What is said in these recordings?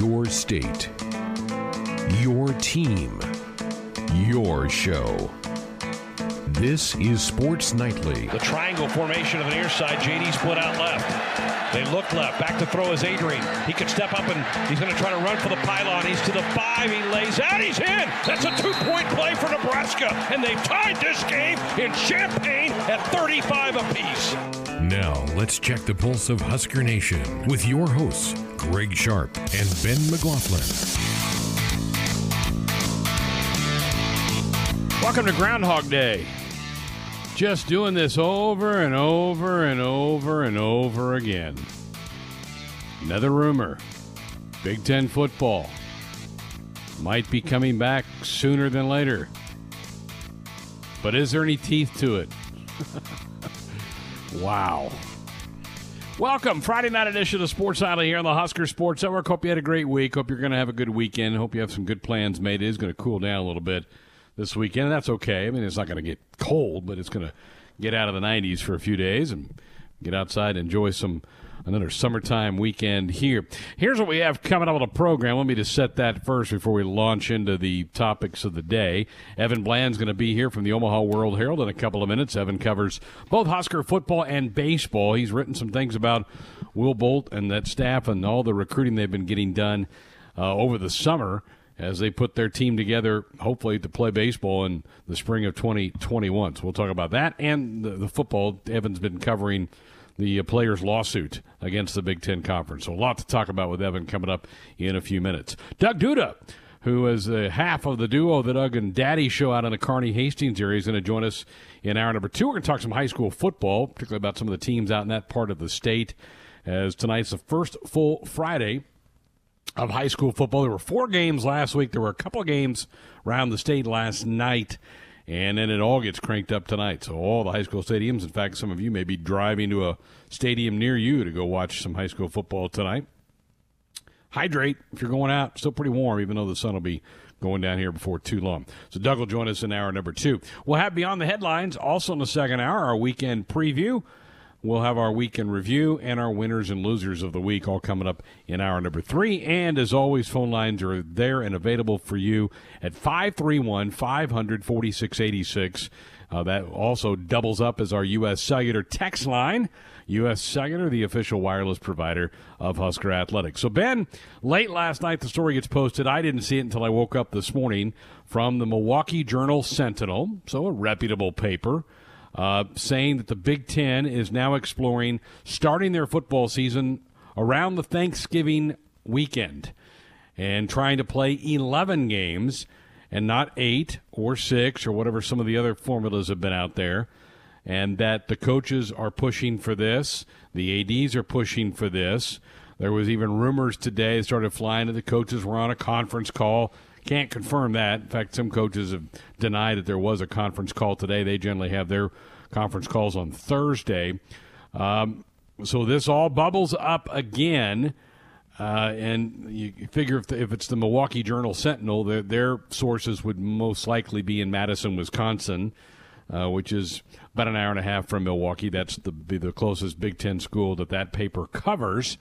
Your state, your team, your show. This is Sports Nightly. The triangle formation of the near side. JD split out left. They look left. Back to throw is Adrian. He could step up and he's going to try to run for the pylon. He's to the five. He lays out. He's in. That's a two point play for Nebraska. And they've tied this game in Champaign at 35 apiece. Now, let's check the pulse of Husker Nation with your hosts, Greg Sharp and Ben McLaughlin. Welcome to Groundhog Day. Just doing this over and over and over and over again. Another rumor Big Ten football might be coming back sooner than later. But is there any teeth to it? wow. Welcome, Friday night edition of Sports Nightly here on the Husker Sports Network. Hope you had a great week. Hope you're going to have a good weekend. Hope you have some good plans made. It is going to cool down a little bit this weekend, and that's okay. I mean, it's not going to get cold, but it's going to get out of the 90s for a few days and get outside and enjoy some another summertime weekend here. Here's what we have coming up on the program. Let me just set that first before we launch into the topics of the day. Evan Bland's going to be here from the Omaha World Herald in a couple of minutes. Evan covers both Husker football and baseball. He's written some things about Will Bolt and that staff and all the recruiting they've been getting done uh, over the summer as they put their team together, hopefully to play baseball in the spring of 2021. So we'll talk about that and the, the football. Evan's been covering the uh, players' lawsuit against the Big Ten Conference. So a lot to talk about with Evan coming up in a few minutes. Doug Duda, who is uh, half of the duo, the Doug and Daddy show out in the Kearney Hastings area, is going to join us in hour number two. We're going to talk some high school football, particularly about some of the teams out in that part of the state, as tonight's the first full Friday of high school football. There were four games last week. There were a couple games around the state last night, and then it all gets cranked up tonight. So all the high school stadiums. In fact, some of you may be driving to a stadium near you to go watch some high school football tonight. Hydrate if you're going out. Still pretty warm, even though the sun will be going down here before too long. So Doug will join us in hour number two. We'll have Beyond the Headlines also in the second hour, our weekend preview. We'll have our weekend review and our winners and losers of the week all coming up in hour number three. And as always, phone lines are there and available for you at 531 500 4686. Uh, that also doubles up as our U.S. Cellular text line. U.S. Cellular, the official wireless provider of Husker Athletics. So, Ben, late last night, the story gets posted. I didn't see it until I woke up this morning from the Milwaukee Journal Sentinel, so a reputable paper uh, saying that the Big Ten is now exploring starting their football season around the Thanksgiving weekend and trying to play 11 games and not eight or six or whatever some of the other formulas have been out there. And that the coaches are pushing for this, the ADs are pushing for this. There was even rumors today started flying that the coaches were on a conference call can't confirm that. In fact, some coaches have denied that there was a conference call today. They generally have their conference calls on Thursday. Um, so this all bubbles up again. Uh, and you figure if, the, if, it's the Milwaukee Journal Sentinel, their, their, sources would most likely be in Madison, Wisconsin, uh, which is about an hour and a half from Milwaukee. That's the the closest Big Ten school that that paper covers.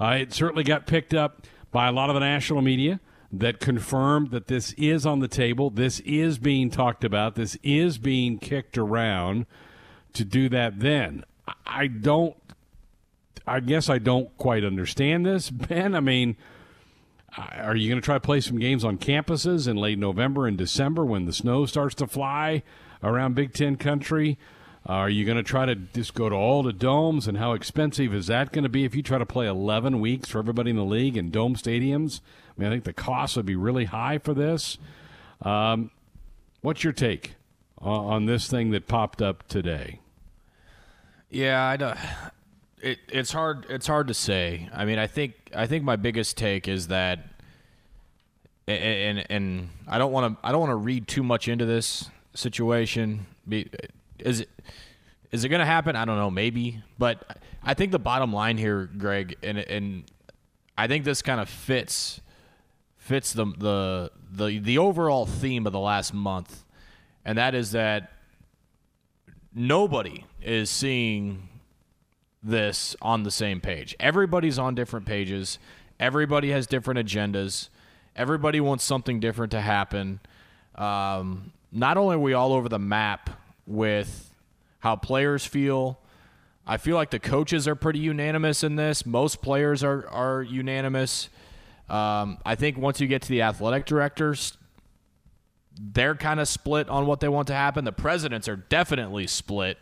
Uh, it certainly got picked up by a lot of the national media that confirmed that this is on the table. This is being talked about. This is being kicked around to do that then. I don't, I guess I don't quite understand this, Ben. I mean, are you going to try to play some games on campuses in late November and December when the snow starts to fly around Big Ten country? Are you going to try to just go to all the domes, and how expensive is that going to be if you try to play 11 weeks for everybody in the league in dome stadiums? I mean, I think the cost would be really high for this. Um, what's your take on, on this thing that popped up today? Yeah, I don't. It, it's hard. It's hard to say. I mean, I think I think my biggest take is that, and and I don't want to I don't want to read too much into this situation. Is it is it going to happen? I don't know. Maybe, but I think the bottom line here, Greg, and and I think this kind of fits fits the the the the overall theme of the last month, and that is that nobody is seeing this on the same page. Everybody's on different pages. Everybody has different agendas. Everybody wants something different to happen. Um, not only are we all over the map with how players feel, I feel like the coaches are pretty unanimous in this. Most players are are unanimous. Um, I think once you get to the athletic directors, they're kind of split on what they want to happen. The presidents are definitely split,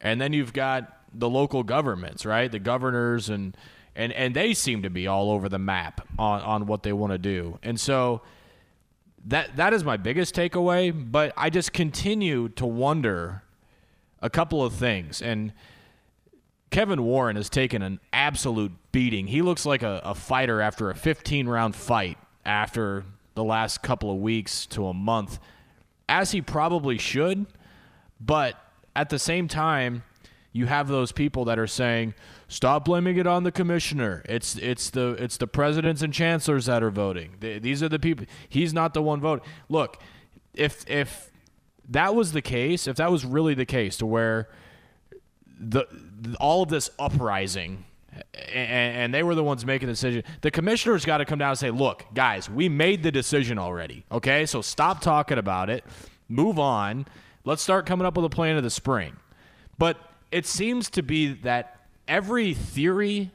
and then you've got the local governments, right? The governors and and and they seem to be all over the map on on what they want to do. And so that that is my biggest takeaway, but I just continue to wonder a couple of things and Kevin Warren has taken an absolute beating. He looks like a, a fighter after a 15 round fight after the last couple of weeks to a month, as he probably should. But at the same time, you have those people that are saying, "Stop blaming it on the commissioner. It's it's the it's the presidents and chancellors that are voting. These are the people. He's not the one voting." Look, if if that was the case, if that was really the case, to where the all of this uprising and, they were the ones making the decision. The commissioner's got to come down and say, "Look, guys, we made the decision already. Okay, so stop talking about it. Move on. Let's start coming up with a plan of the spring." But it seems to be that every theory,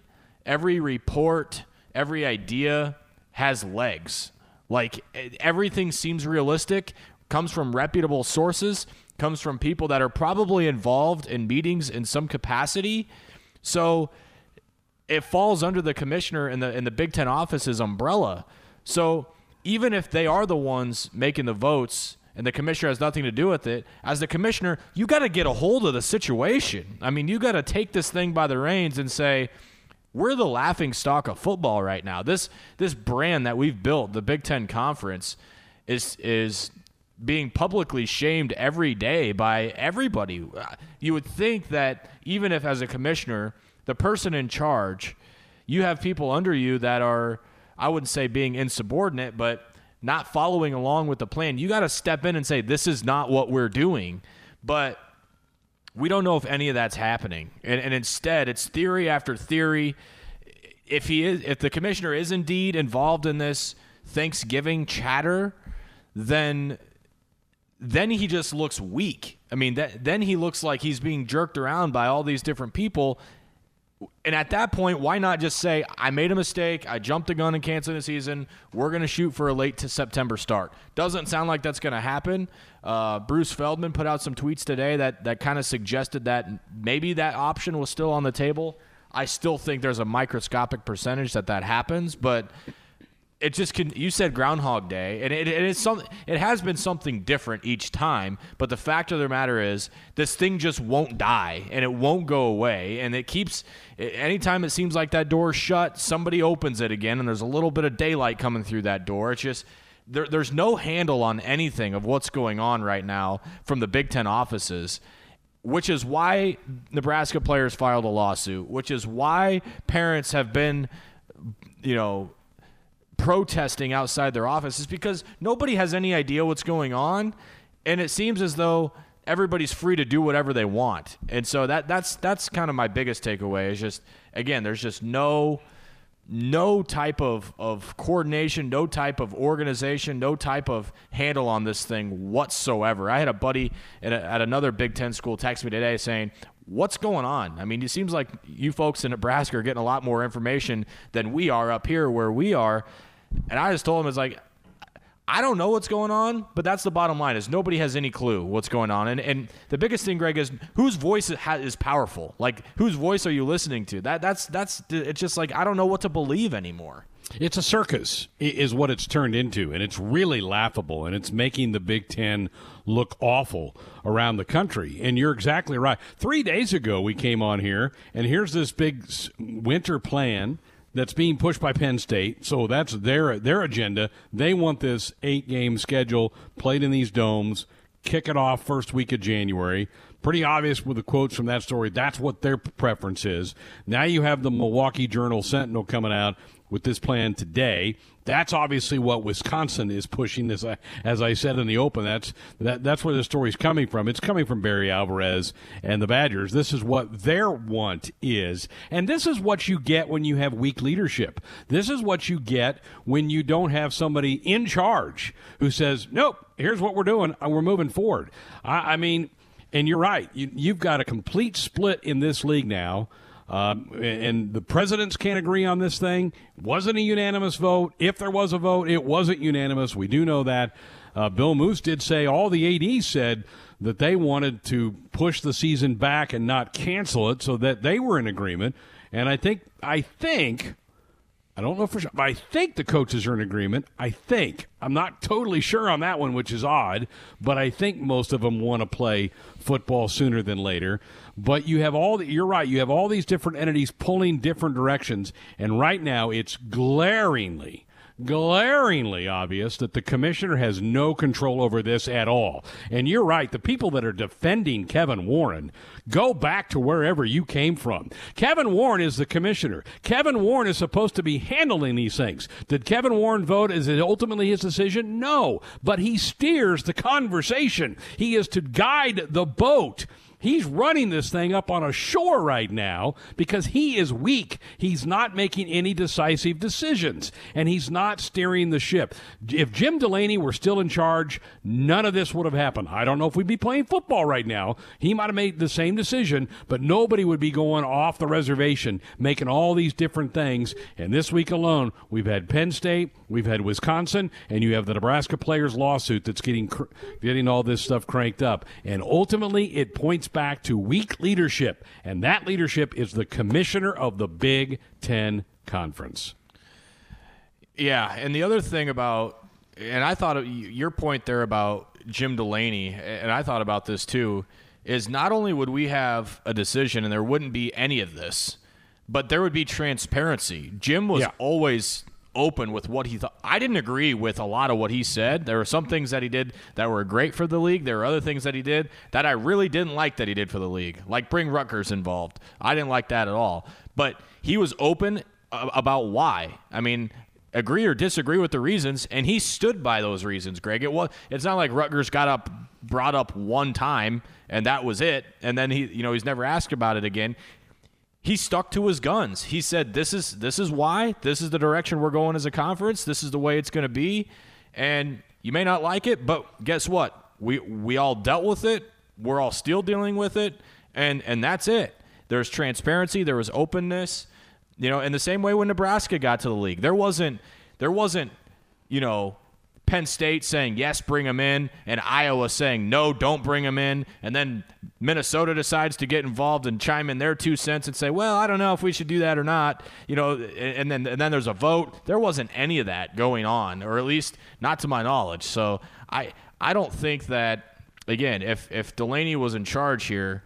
every report, every idea has legs. Like everything seems realistic, comes from reputable sources, comes from people that are probably involved in meetings in some capacity. So it falls under the commissioner and the in the Big Ten office's umbrella. So even if they are the ones making the votes and the commissioner has nothing to do with it, as the commissioner, you got to get a hold of the situation. I mean, you got to take this thing by the reins and say, we're the laughing stock of football right now. This this brand that we've built, the Big Ten Conference, is is being publicly shamed every day by everybody. You would think that even if as a commissioner, the person in charge, you have people under you that are I wouldn't say being insubordinate, but not following along with the plan, you got to step in and say, this is not what we're doing. But we don't know if any of that's happening. And, and instead, it's theory after theory. If he is, if the commissioner is indeed involved in this Thanksgiving chatter, then then he just looks weak. I mean, that, then he looks like he's being jerked around by all these different people and at that point, why not just say, I made a mistake. I jumped the gun and canceled the season. We're going to shoot for a late to September start. Doesn't sound like that's going to happen. Uh, Bruce Feldman put out some tweets today that, that kind of suggested that maybe that option was still on the table. I still think there's a microscopic percentage that that happens, but it just can. You said Groundhog Day, and it, it is something. It has been something different each time. But the fact of the matter is, this thing just won't die, and it won't go away, and it keeps. Anytime it seems like that door shut, somebody opens it again, and there's a little bit of daylight coming through that door. It's just. There, there's no handle on anything of what's going on right now from the Big Ten offices which is why Nebraska players filed a lawsuit, which is why parents have been, you know, protesting outside their office is because nobody has any idea what's going on, and it seems as though everybody's free to do whatever they want. And so that that's that's kind of my biggest takeaway is just again, there's just no no type of, of coordination, no type of organization, no type of handle on this thing whatsoever. I had a buddy at, a, at another Big Ten school text me today saying, What's going on? I mean, it seems like you folks in Nebraska are getting a lot more information than we are up here where we are. And I just told him, it's like, I don't know what's going on, but that's the bottom line is nobody has any clue what's going on. And, and the biggest thing, Greg, is whose voice is powerful? Like, whose voice are you listening to? That That's, that's, it's just like, I don't know what to believe anymore. It's a circus, is what it's turned into, and it's really laughable, and it's making the Big Ten look awful around the country. And you're exactly right. Three days ago, we came on here, and here's this big winter plan that's being pushed by Penn State. So that's their their agenda. They want this eight game schedule played in these domes. Kick it off first week of January. Pretty obvious with the quotes from that story. That's what their preference is. Now you have the Milwaukee Journal Sentinel coming out with this plan today. That's obviously what Wisconsin is pushing. I, as I said in the open, that's that, that's where the story's coming from. It's coming from Barry Alvarez and the Badgers. This is what their want is, and this is what you get when you have weak leadership. This is what you get when you don't have somebody in charge who says, "Nope, here's what we're doing. And we're moving forward." I, I mean, and you're right. You, you've got a complete split in this league now um, and the presidents can't agree on this thing. Wasn't a unanimous vote. If there was a vote, it wasn't unanimous. We do know that. Uh, Bill Moos did say all the ADs said that they wanted to push the season back and not cancel it, so that they were in agreement. And I think I think I don't know for sure, but I think the coaches are in agreement. I think I'm not totally sure on that one, which is odd, but I think most of them want to play football sooner than later. But you have all the, you're right, you have all these different entities pulling different directions, and right now it's glaringly glaringly obvious that the commissioner has no control over this at all. And you're right, the people that are defending Kevin Warren go back to wherever you came from. Kevin Warren is the commissioner. Kevin Warren is supposed to be handling these things. Did Kevin Warren vote? Is it ultimately his decision? No. But he steers the conversation. He is to guide the boat. He's running this thing up on a shore right now because he is weak. He's not making any decisive decisions and he's not steering the ship. If Jim Delany were still in charge, none of this would have happened. I don't know if we'd be playing football right now. He might have made the same decision, but nobody would be going off the reservation making all these different things. And this week alone, we've had Penn State, we've had Wisconsin, and you have the Nebraska players lawsuit that's getting getting all this stuff cranked up. And ultimately, it points back to weak leadership, and that leadership is the commissioner of the Big Ten Conference. Yeah, and the other thing about, and I thought your point there about Jim Delany, and I thought about this too, is not only would we have a decision and there wouldn't be any of this, but there would be transparency. Jim was yeah. always open with what he thought. I didn't agree with a lot of what he said. There were some things that he did that were great for the league. There were other things that he did that I really didn't like that he did for the league, like bring Rutgers involved. I didn't like that at all. But he was open about why. I mean, agree or disagree with the reasons, and he stood by those reasons, Greg. It was it's not like Rutgers got up brought up one time and that was it, and then he you know he's never asked about it again he stuck to his guns. He said, "This is this is why. This is the direction we're going as a conference. This is the way it's going to be." And you may not like it, but guess what? We we all dealt with it. We're all still dealing with it, and and that's it. There's transparency. There was openness. You know, in the same way when Nebraska got to the league, there wasn't there wasn't you know Penn State saying, yes, bring him in, and Iowa saying, no, don't bring him in. And then Minnesota decides to get involved and chime in their two cents and say, well, I don't know if we should do that or not. You know, and then, and then there's a vote. There wasn't any of that going on, or at least not to my knowledge. So I, I don't think that, again, if, if Delany was in charge here,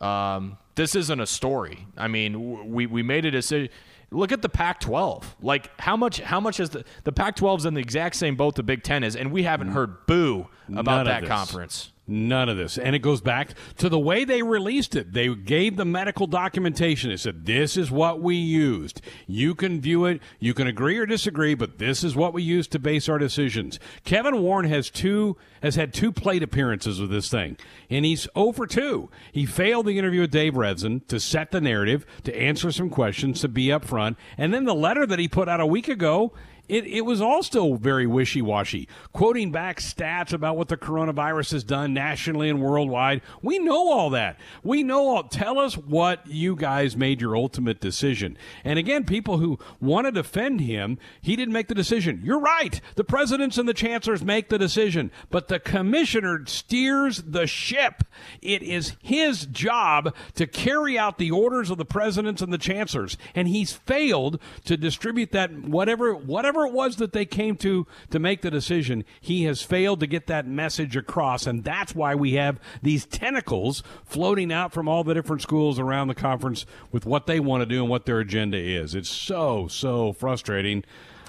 um, this isn't a story. I mean, we, we made a decision Look at the Pac-12. Like how much how much is the the Pac-12's in the exact same boat the Big 10 is and we haven't heard boo about that conference. None of this. And it goes back to the way they released it. They gave the medical documentation. They said, this is what we used. You can view it. You can agree or disagree, but this is what we used to base our decisions. Kevin Warren has two, has had two plate appearances with this thing, and he's over 2. He failed the interview with Dave Revsine to set the narrative, to answer some questions, to be upfront. And then the letter that he put out a week ago, it, it was all still very wishy washy, quoting back stats about what the coronavirus has done nationally and worldwide. We know all that. We know all. Tell us what you guys made your ultimate decision. And again, people who want to defend him, he didn't make the decision. You're right. The presidents and the chancellors make the decision, but the commissioner steers the ship. It is his job to carry out the orders of the presidents and the chancellors, and he's failed to distribute that whatever whatever whatever it was that they came to to make the decision, he has failed to get that message across, and that's why we have these tentacles floating out from all the different schools around the conference with what they want to do and what their agenda is. It's so so frustrating.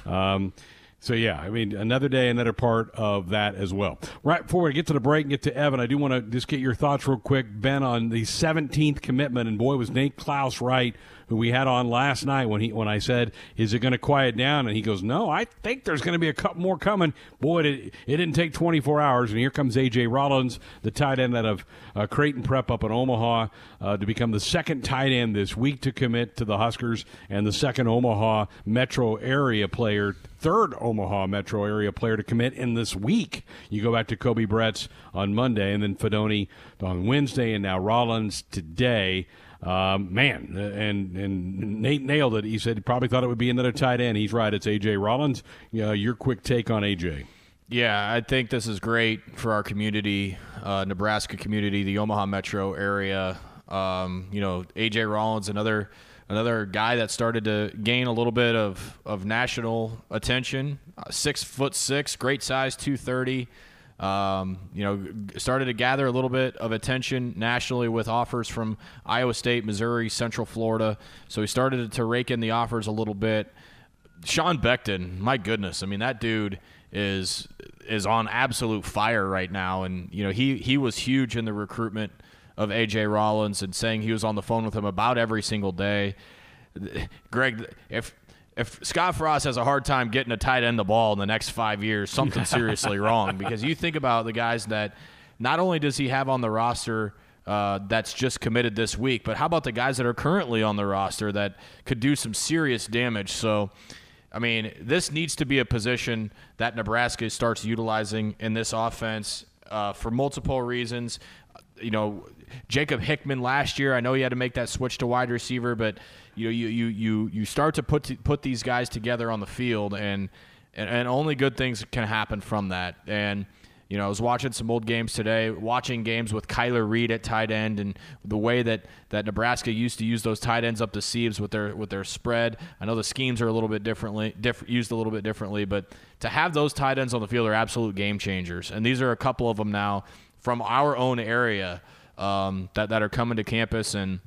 Um, so yeah, I mean, another day, another part of that as well. Right before we get to the break and get to Evan, I do want to just get your thoughts real quick, Ben, on the 17th commitment. And boy, was Nate Clouse right who we had on last night when he when I said, "Is it going to quiet down?" and he goes, "No, I think there's going to be a couple more coming." Boy, it, it didn't take 24 hours, and here comes AJ Rollins, the tight end out of uh, Creighton Prep up in Omaha, uh, to become the second tight end this week to commit to the Huskers and the second Omaha metro area player third Omaha metro area player to commit in this week. You go back to Koby Bretz on Monday, and then Fidone on Wednesday, and now Rollins today. Um, man, and and Nate nailed it. He said he probably thought it would be another tight end. He's right. It's AJ Rollins. Uh, your quick take on AJ? Yeah, I think this is great for our community, uh, Nebraska community, the Omaha metro area. Um, you know, AJ Rollins, another another guy that started to gain a little bit of, of national attention. Uh, six foot six, great size, 230. Um, you know, started to gather a little bit of attention nationally with offers from Iowa State, Missouri, Central Florida. So he started to rake in the offers a little bit. Sean Beckton, my goodness, I mean that dude is is on absolute fire right now, and you know he he was huge in the recruitment of AJ Rollins and saying he was on the phone with him about every single day. Greg, if if Scott Frost has a hard time getting a tight end the ball in the next five years, something's seriously wrong. Because you think about the guys that not only does he have on the roster uh, that's just committed this week, but how about the guys that are currently on the roster that could do some serious damage? So, I mean, this needs to be a position that Nebraska starts utilizing in this offense uh, for multiple reasons. You know, Jacob Hickman last year. I know he had to make that switch to wide receiver, but you know you you you you start to put to, put these guys together on the field, and, and and only good things can happen from that. And you know, I was watching some old games today, watching games with Kyler Reed at tight end, and the way that, that Nebraska used to use those tight ends up the sieves with their with their spread. I know the schemes are a little bit differently, diff, used a little bit differently, but to have those tight ends on the field are absolute game changers. And these are a couple of them now from our own area um, that that are coming to campus and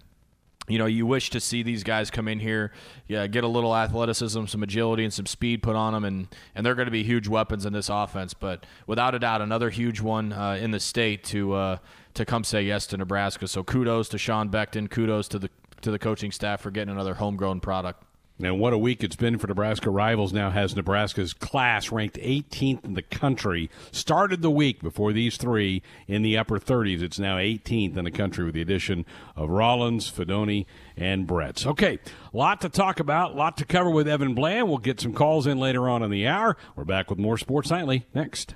you know, you wish to see these guys come in here, yeah, get a little athleticism, some agility, and some speed put on them, and and they're going to be huge weapons in this offense. But without a doubt, another huge one uh, in the state to uh, to come say yes to Nebraska. So kudos to Sean Beckton, kudos to the to the coaching staff for getting another homegrown product. And what a week it's been for Nebraska rivals. Now has Nebraska's class ranked 18th in the country. Started the week before these three in the upper 30s. It's now 18th in the country with the addition of Rollins, Fidone, and Bretz. Okay, lot to talk about, lot to cover with Evan Bland. We'll get some calls in later on in the hour. We're back with more Sports Nightly next.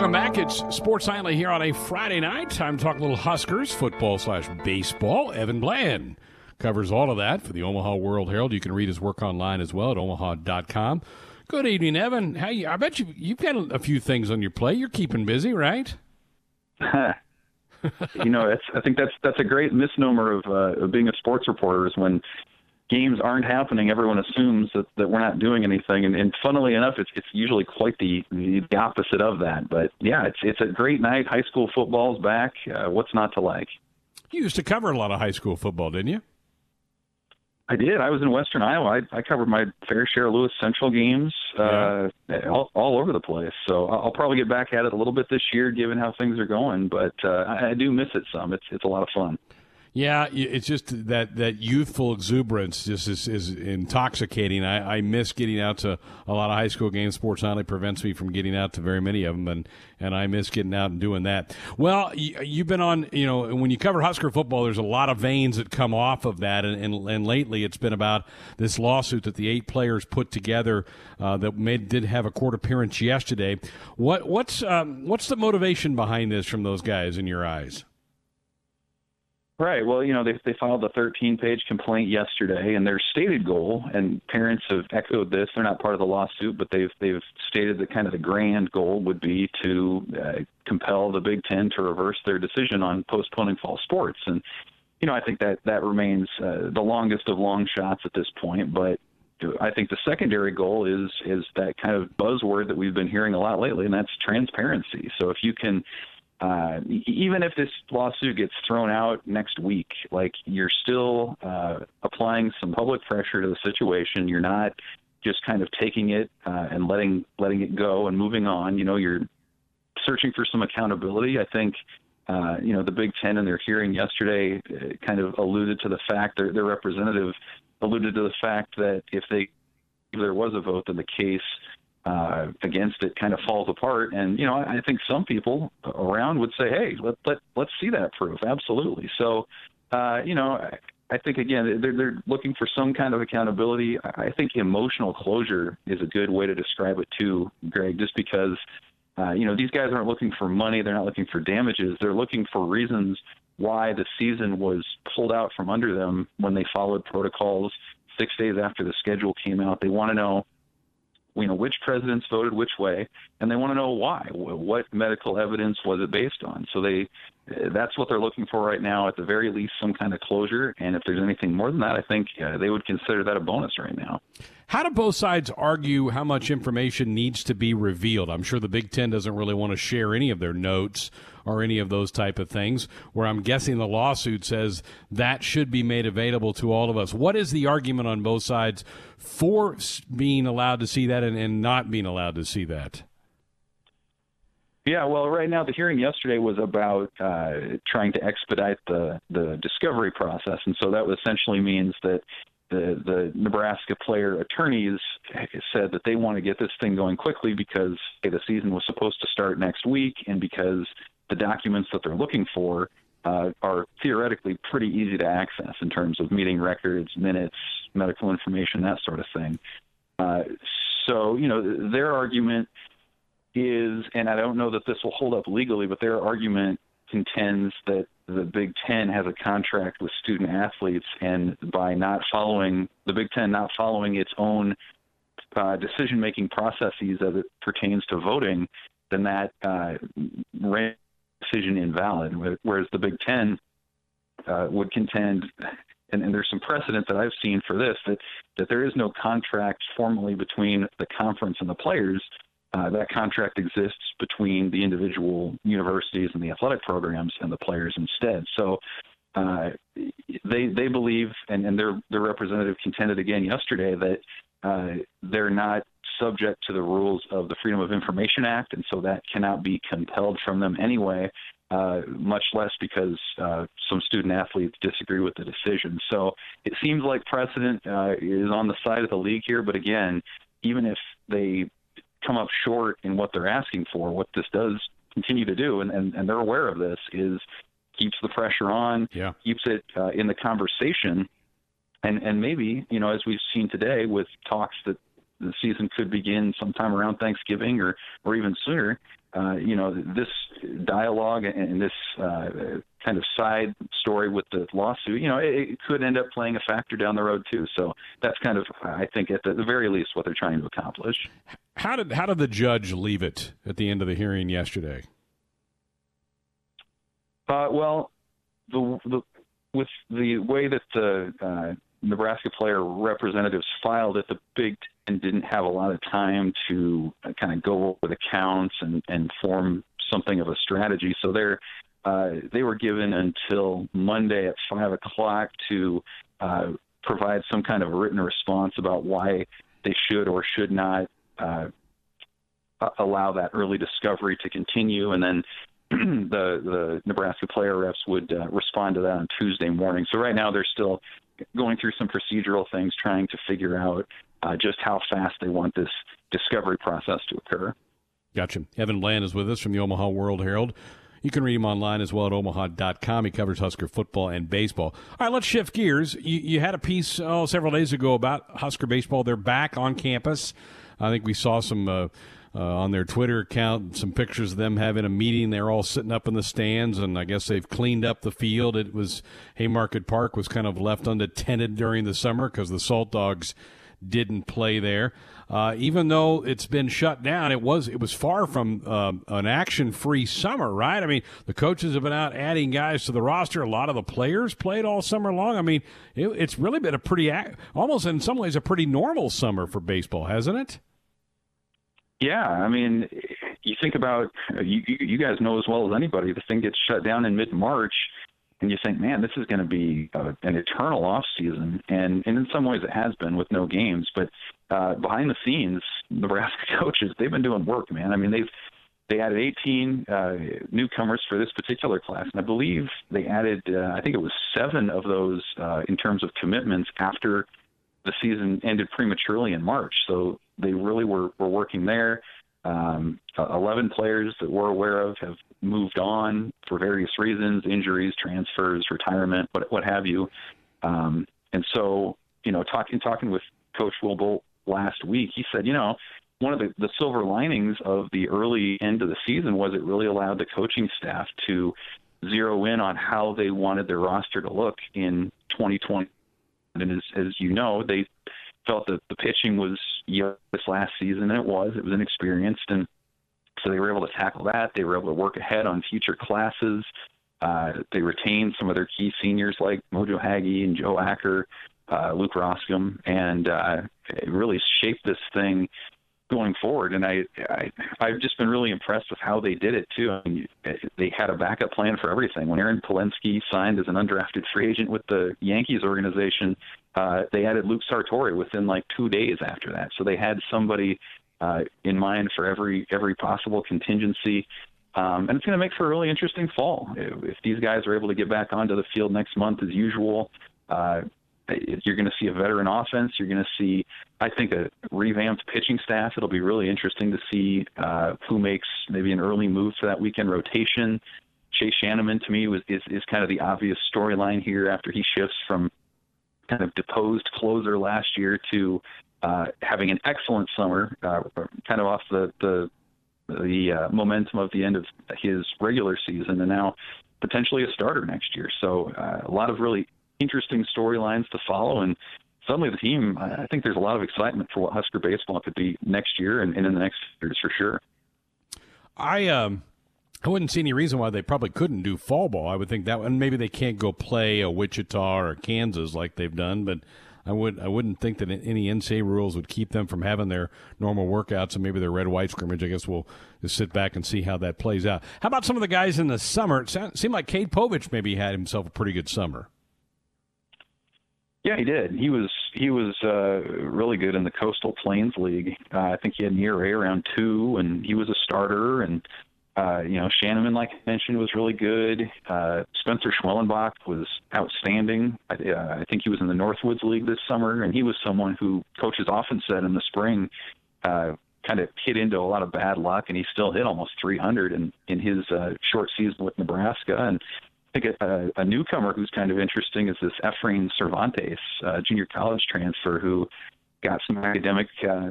Welcome back. It's Sports Nightly here on a Friday night. Time to talk a little Huskers football slash baseball. Evan Bland covers all of that for the Omaha World Herald. You can read his work online as well at omaha.com. Good evening, Evan. How you, I bet you you've got a few things on your plate. You're keeping busy, right? you know, I think that's that's a great misnomer of, uh, of being a sports reporter is when games aren't happening, everyone assumes that, that we're not doing anything. And, and funnily enough, it's it's usually quite the, the opposite of that. But yeah, it's it's a great night. High school football's back. Uh, what's not to like? You used to cover a lot of high school football, didn't you? I did. I was in Western Iowa. I, I covered my fair share of Lewis Central games uh, yeah. all, all over the place. So I'll probably get back at it a little bit this year, given how things are going. But uh, I, I do miss it some. It's it's a lot of fun. Yeah, it's just that that youthful exuberance just is, is intoxicating. I, I, miss getting out to a lot of high school games. Sports Nightly prevents me from getting out to very many of them, and and I miss getting out and doing that. Well, you, have been on, you know, when you cover Husker football, there's a lot of veins that come off of that, and and, and lately it's been about this lawsuit that the eight players put together uh, that made did have a court appearance yesterday. What what's um, what's the motivation behind this from those guys in your eyes? Right. Well, you know, they they filed a 13-page complaint yesterday, and their stated goal, and parents have echoed this. They're not part of the lawsuit, but they've they've stated that kind of the grand goal would be to uh, compel the Big Ten to reverse their decision on postponing fall sports. And you know, I think that that remains uh, the longest of long shots at this point. But I think the secondary goal is is that kind of buzzword that we've been hearing a lot lately, and that's transparency. So if you can uh, even if this lawsuit gets thrown out next week, like you're still uh, applying some public pressure to the situation. You're not just kind of taking it uh, and letting letting it go and moving on. You know, you're searching for some accountability. I think Uh, you know, the Big Ten in their hearing yesterday uh, kind of alluded to the fact, their, their representative alluded to the fact that if they if there was a vote, then the case uh, against it kind of falls apart. And you know, I, think some people around would say, "Hey, let let let's see that proof." Absolutely. So, uh, you know, I, I think again they're they're looking for some kind of accountability. I think emotional closure is a good way to describe it too, Greg. Just because. Uh, you know, these guys aren't looking for money. They're not looking for damages. They're looking for reasons why the season was pulled out from under them when they followed protocols six days after the schedule came out. They want to know you know which presidents voted which way, and they want to know why. What medical evidence was it based on? So they, that's what they're looking for right now. At the very least, some kind of closure. And if there's anything more than that, I think uh, they would consider that a bonus right now. How do both sides argue how much information needs to be revealed? I'm sure the Big Ten doesn't really want to share any of their notes or any of those type of things. Where I'm guessing the lawsuit says that should be made available to all of us. What is the argument on both sides for being allowed to see that and, and not being allowed to see that? Yeah, well, right now the hearing yesterday was about uh, trying to expedite the the discovery process, and so that essentially means that the the Nebraska player attorneys said that they want to get this thing going quickly because hey, the season was supposed to start next week, and because the documents that they're looking for uh, are theoretically pretty easy to access in terms of meeting records, minutes, medical information, that sort of thing. Uh, so, you know, their argument is, and I don't know that this will hold up legally, but their argument contends that the Big Ten has a contract with student athletes, and by not following the Big Ten, not following its own uh, decision-making processes as it pertains to voting, then that uh, decision invalid. Whereas the Big Ten uh, would contend, and, and there's some precedent that I've seen for this, that that there is no contract formally between the conference and the players uh, that contract exists between the individual universities and the athletic programs and the players instead. So uh, they they believe, and, and their their representative contended again yesterday that uh, they're not subject to the rules of the Freedom of Information Act, and so that cannot be compelled from them anyway. Uh, much less because uh, some student athletes disagree with the decision. So it seems like precedent uh, is on the side of the league here. But again, even if they come up short in what they're asking for. What this does continue to do, and, and, and they're aware of this, is keeps the pressure on, yeah. keeps it uh, in the conversation, and and maybe you know as we've seen today with talks that the season could begin sometime around Thanksgiving or or even sooner. Uh, you know, this dialogue and this uh, kind of side story with the lawsuit, you know, it, it, could end up playing a factor down the road too. So that's kind of, I think, at the, the very least, what they're trying to accomplish. How did how did the judge leave it at the end of the hearing yesterday? Uh, well, the, the with the way that the uh, Nebraska player representatives filed at the Big Ten didn't have a lot of time to kind of go over the counts and, and form something of a strategy. So they're uh, they were given until Monday at five o'clock to uh, provide some kind of written response about why they should or should not uh, allow that early discovery to continue, and then the the Nebraska player reps would uh, respond to that on Tuesday morning. So right now they're still going through some procedural things, trying to figure out uh, just how fast they want this discovery process to occur. Gotcha. Evan Bland is with us from the Omaha World Herald. You can read him online as well at omaha.com. He covers Husker football and baseball. All right, let's shift gears. You, you had a piece oh, several days ago about Husker baseball. They're back on campus. I think we saw some. Uh, on their Twitter account some pictures of them having a meeting. They're all sitting up in the stands, and I guess they've cleaned up the field. It was Haymarket Park was kind of left unattended during the summer because the Salt Dogs didn't play there. Uh, even though it's been shut down, it was it was far from uh, an action-free summer, right? I mean, the coaches have been out adding guys to the roster. A lot of the players played all summer long. I mean, it, it's really been a pretty, almost in some ways, a pretty normal summer for baseball, hasn't it? Yeah, I mean, you think about you, you guys know as well as anybody. The thing gets shut down in mid March, and you think, man, this is going to be a, an eternal off season, and and in some ways it has been with no games. But uh, behind the scenes, Nebraska coaches they've been doing work, man. I mean, they've they added 18 uh, newcomers for this particular class, and I believe they added, uh, I think it was seven of those uh, in terms of commitments after the season ended prematurely in March. So they really were, were working there. Um, 11 players that we're aware of have moved on for various reasons injuries, transfers, retirement, what, what have you. Um, and so, you know, talking talking with Coach Will Bolt last week, he said, you know, one of the, the silver linings of the early end of the season was it really allowed the coaching staff to zero in on how they wanted their roster to look in 2020. And as, as you know, they felt that the pitching was young this last season, and it was. It was inexperienced, and so they were able to tackle that. They were able to work ahead on future classes. Uh, they retained some of their key seniors like Mojo Hagge and Joe Acker, uh, Luke Roskam, and uh, really shaped this thing going forward. And I, I I've just been really impressed with how they did it too. I mean, they had a backup plan for everything. When Aaron Palensky signed as an undrafted free agent with the Yankees organization, uh, they added Luke Sartori within like two days after that. So they had somebody uh, in mind for every every possible contingency. Um, and it's going to make for a really interesting fall. If, these guys are able to get back onto the field next month as usual, uh, you're going to see a veteran offense. You're going to see, I think, a revamped pitching staff. It'll be really interesting to see uh, who makes maybe an early move for that weekend rotation. Chase Schanaman, to me, was is, is kind of the obvious storyline here after he shifts from kind of deposed closer last year to uh, having an excellent summer, uh, kind of off the the, the uh, momentum of the end of his regular season, and now potentially a starter next year. So uh, a lot of really interesting storylines to follow. And suddenly the team, I think there's a lot of excitement for what Husker baseball could be next year and, and in the next years for sure. I um I wouldn't see any reason why they probably couldn't do fall ball. I would think that, and maybe they can't go play a Wichita or Kansas like they've done, but I would I wouldn't think that any NCAA rules would keep them from having their normal workouts and maybe their red white scrimmage. I guess we'll just sit back and see how that plays out. How about some of the guys in the summer? It seemed like Cade Povich maybe had himself a pretty good summer. Yeah, he did. He was he was uh, really good in the Coastal Plains League. Uh, I think he had an ERA around two, and he was a starter. And uh, you know, Schanaman, like I mentioned, was really good. Uh, Spencer Schwellenbach was outstanding. I, uh, I think he was in the Northwoods League this summer, and he was someone who coaches often said in the spring uh, kind of hit into a lot of bad luck, and he still hit almost 300 in in his uh, short season with Nebraska. And I think a, a newcomer who's kind of interesting is this Efrain Cervantes, uh, junior college transfer who got some academic uh,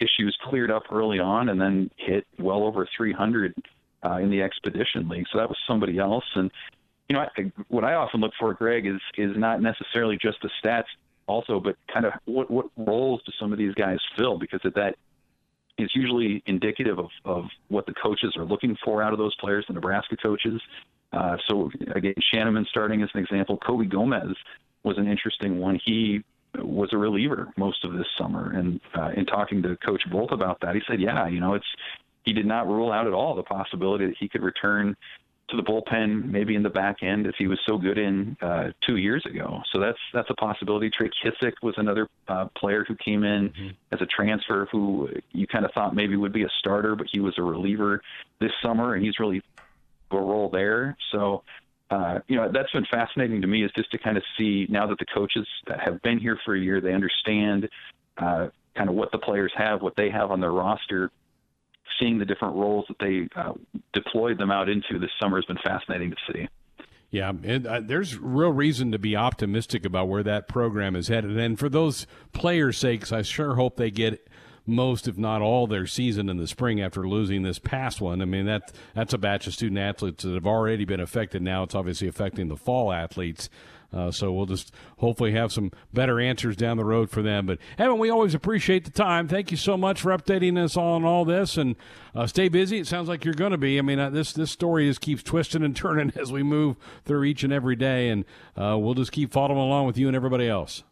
issues cleared up early on and then hit well over 300 uh, in the expedition league. So that was somebody else. And you know, I, what I often look for, Greg, is is not necessarily just the stats, also, but kind of what what roles do some of these guys fill? Because at that is usually indicative of of what the coaches are looking for out of those players, the Nebraska coaches. Uh, so again, Schanaman starting as an example. Colby Gomes was an interesting one. He was a reliever most of this summer, and uh, in talking to Coach Bolt about that, he said, "Yeah, you know, it's he did not rule out at all the possibility that he could return to the bullpen, maybe in the back end, as he was so good in uh, two years ago. So that's that's a possibility. Trey Kissick was another uh, player who came in mm-hmm. as a transfer, who you kind of thought maybe would be a starter, but he was a reliever this summer, and he's really a role there. So, uh, you know, that's been fascinating to me is just to kind of see now that the coaches that have been here for a year, they understand uh, kind of what the players have, what they have on their roster. Seeing the different roles that they uh, deployed them out into this summer has been fascinating to see. Yeah, and, uh, there's real reason to be optimistic about where that program is headed. And for those players' sakes, I sure hope they get most, if not all, their season in the spring after losing this past one. I mean, that that's a batch of student athletes that have already been affected. Now it's obviously affecting the fall athletes. Uh, so we'll just hopefully have some better answers down the road for them. But Evan, we always appreciate the time. Thank you so much for updating us on all this, and uh, stay busy. It sounds like you're going to be. I mean, uh, this this story just keeps twisting and turning as we move through each and every day, and uh, we'll just keep following along with you and everybody else.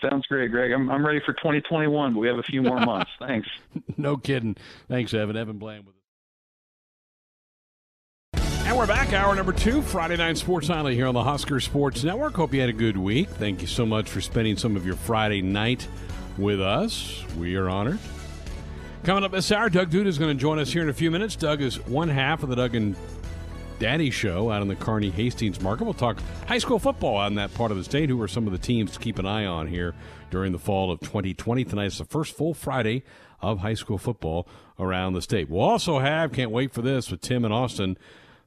Sounds great, Greg. I'm I'm ready for 2021, but we have a few more months. Thanks. no kidding. Thanks, Evan. Evan Bland with us. And we're back, hour number two, Friday Night Sports Nightly here on the Husker Sports Network. Hope you had a good week. Thank you so much for spending some of your Friday night with us. We are honored. Coming up this hour, Doug Duda is going to join us here in a few minutes. Doug is one half of the Doug and Daddy Show out in the Kearney Hastings market. We'll talk high school football on that part of the state. Who are some of the teams to keep an eye on here during the fall of 2020? Tonight's the first full Friday of high school football around the state. We'll also have, can't wait for this, with Tim and Austin,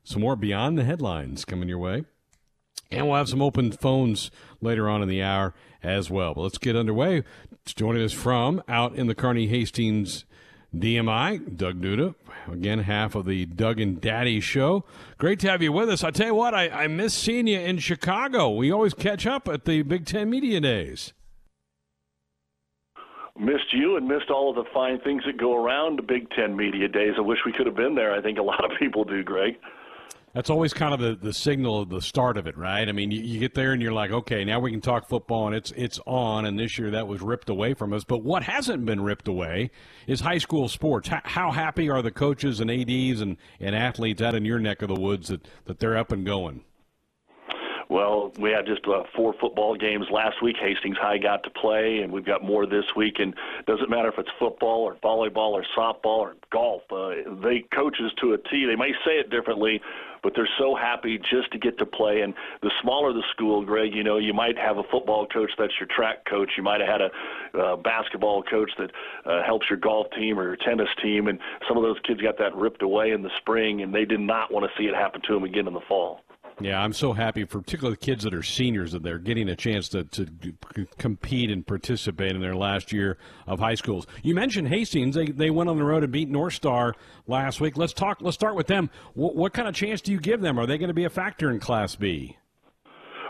some more Beyond the Headlines coming your way. And we'll have some open phones later on in the hour as well. But let's get underway. Joining us from out in the Kearney Hastings DMI, Doug Duda, again, half of the Doug and Daddy show. Great to have you with us. I tell you what, I, I miss seeing you in Chicago. We always catch up at the Big Ten Media Days. Missed you and missed all of the fine things that go around the Big Ten Media Days. I wish we could have been there. I think a lot of people do, Greg that's always kind of the, the signal of the start of it, right? I mean, you, you, get there and you're like, okay, now we can talk football and it's it's on. And this year that was ripped away from us. But what hasn't been ripped away is high school sports. How, how happy are the coaches and ads and, and athletes out in your neck of the woods that, that they're up and going? Well, we had just uh, four football games last week. Hastings High got to play, and we've got more this week. And doesn't matter if it's football or volleyball or softball or golf. Uh, they coaches to a T. They may say it differently, but they're so happy just to get to play. And the smaller the school, Greg, you know, you might have a football coach that's your track coach. You might have had a uh, basketball coach that uh, helps your golf team or your tennis team. And some of those kids got that ripped away in the spring, and they did not want to see it happen to them again in the fall. Yeah, I'm so happy for particularly the kids that are seniors that they're getting a chance to, to compete and participate in their last year of high schools. You mentioned Hastings; they they went on the road and beat North Star last week. Let's talk. Let's start with them. What, what kind of chance do you give them? Are they going to be a factor in Class B?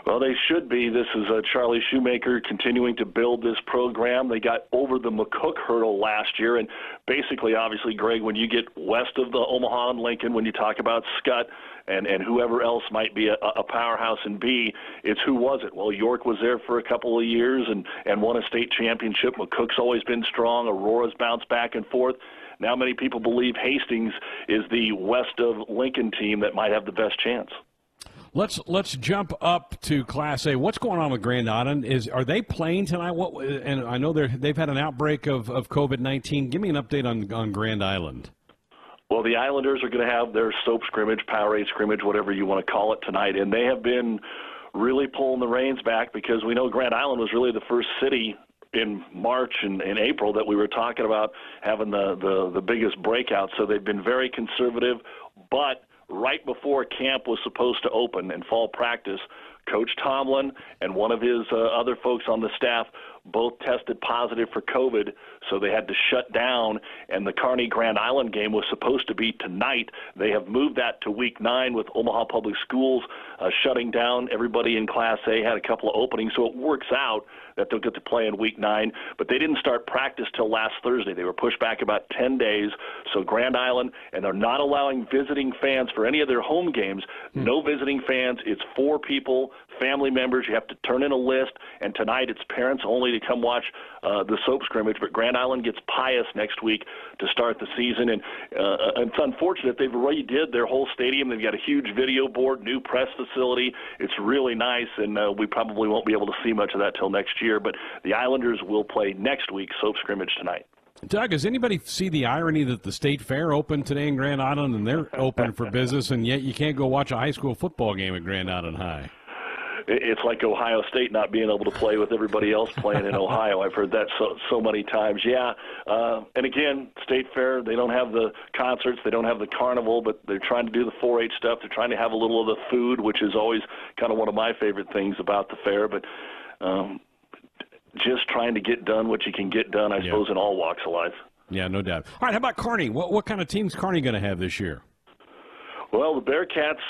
Well, they should be. This is uh, Charlie Shoemaker continuing to build this program. They got over the McCook hurdle last year, and basically, obviously, Greg, when you get west of the Omaha and Lincoln, when you talk about Skutt and and whoever else might be a, a powerhouse in B, it's who was it? Well, York was there for a couple of years and and won a state championship. McCook's always been strong. Aurora's bounced back and forth. Now, many people believe Hastings is the west of Lincoln team that might have the best chance. Let's let's jump up to Class A. What's going on with Grand Island? Is are they playing tonight? What and I know they they've had an outbreak of, of COVID nineteen. Give me an update on on Grand Island. Well, the Islanders are going to have their soap scrimmage, Powerade scrimmage, whatever you want to call it tonight, and they have been really pulling the reins back because we know Grand Island was really the first city in March and, and April that we were talking about having the, the the biggest breakout. So they've been very conservative, but right before camp was supposed to open and fall practice, Coach Tomlin and one of his uh, other folks on the staff both tested positive for COVID, so they had to shut down. And the Kearney Grand Island game was supposed to be tonight. They have moved that to week nine with Omaha Public Schools uh, shutting down. Everybody in Class A had a couple of openings, so it works out that they'll get to play in week nine. But they didn't start practice till last Thursday. They were pushed back about 10 days. So Grand Island, and they're not allowing visiting fans for any of their home games. Hmm. No visiting fans. It's four people, family members. You have to turn in a list. And tonight it's parents only to come watch uh, the soap scrimmage. But Grand Island gets Pius next week to start the season. And uh, it's unfortunate they've already did their whole stadium. They've got a huge video board, new press facility. It's really nice, and uh, we probably won't be able to see much of that till next year. But the Islanders will play next week, soap scrimmage tonight. Doug, does anybody see the irony that the state fair opened today in Grand Island and they're open for business, and yet you can't go watch a high school football game at Grand Island High? It's like Ohio State not being able to play with everybody else playing in Ohio. I've heard that so so many times. Yeah, uh, and again, State Fair they don't have the concerts, they don't have the carnival, but they're trying to do the 4-H stuff. They're trying to have a little of the food, which is always kind of one of my favorite things about the fair. But um, just trying to get done what you can get done, I yeah. suppose, in all walks of life. Yeah, no doubt. All right, how about Kearney? What what kind of team's Kearney going to have this year? Well, the Bearcats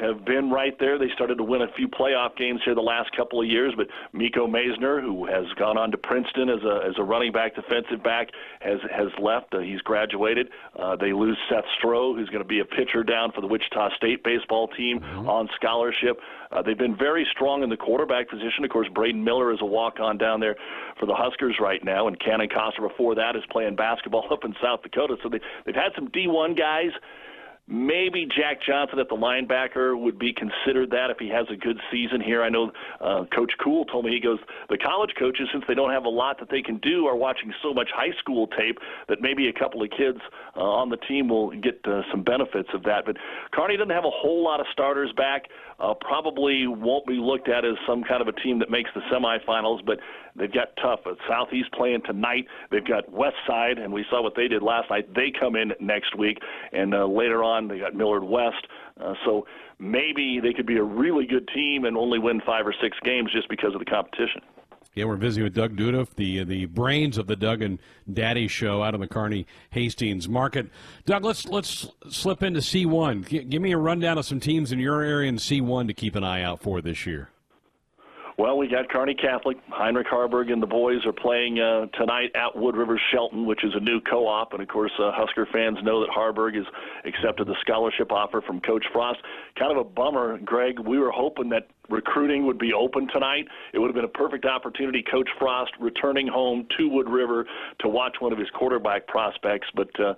have been right there. They started to win a few playoff games here the last couple of years, but Miko Maisner, who has gone on to Princeton as a as a running back, defensive back, has has left. Uh, he's graduated. Uh, they lose Seth Stroh, who's going to be a pitcher down for the Wichita State baseball team mm-hmm. on scholarship. Uh, they've been very strong in the quarterback position. Of course, Braden Miller is a walk-on down there for the Huskers right now, and Cannon Costa before that is playing basketball up in South Dakota. So they, they've had some D1 guys Maybe Jack Johnson at the linebacker would be considered that if he has a good season here. I know uh, Coach Cool told me he goes, the college coaches, since they don't have a lot that they can do, are watching so much high school tape that maybe a couple of kids uh, on the team will get uh, some benefits of that. But Kearney doesn't have a whole lot of starters back. Uh, probably won't be looked at as some kind of a team that makes the semifinals, but they've got tough. Uh, Southeast playing tonight. They've got West Side, and we saw what they did last night. They come in next week, and uh, later on. They got Millard West. Uh, so maybe they could be a really good team and only win five or six games just because of the competition. Yeah, we're visiting with Doug Duda, the uh, the brains of the Doug and Daddy show out on the Kearney Hastings market. Doug, let's let's slip into C1. G- give me a rundown of some teams in your area in C1 to keep an eye out for this year. Well, we got Kearney Catholic. Heinrich Haarberg and the boys are playing uh, tonight at Wood River Shelton, which is a new co-op. And of course, uh, Husker fans know that Haarberg has accepted the scholarship offer from Coach Frost. Kind of a bummer, Greg. We were hoping that recruiting would be open tonight. It would have been a perfect opportunity. Coach Frost returning home to Wood River to watch one of his quarterback prospects, but uh,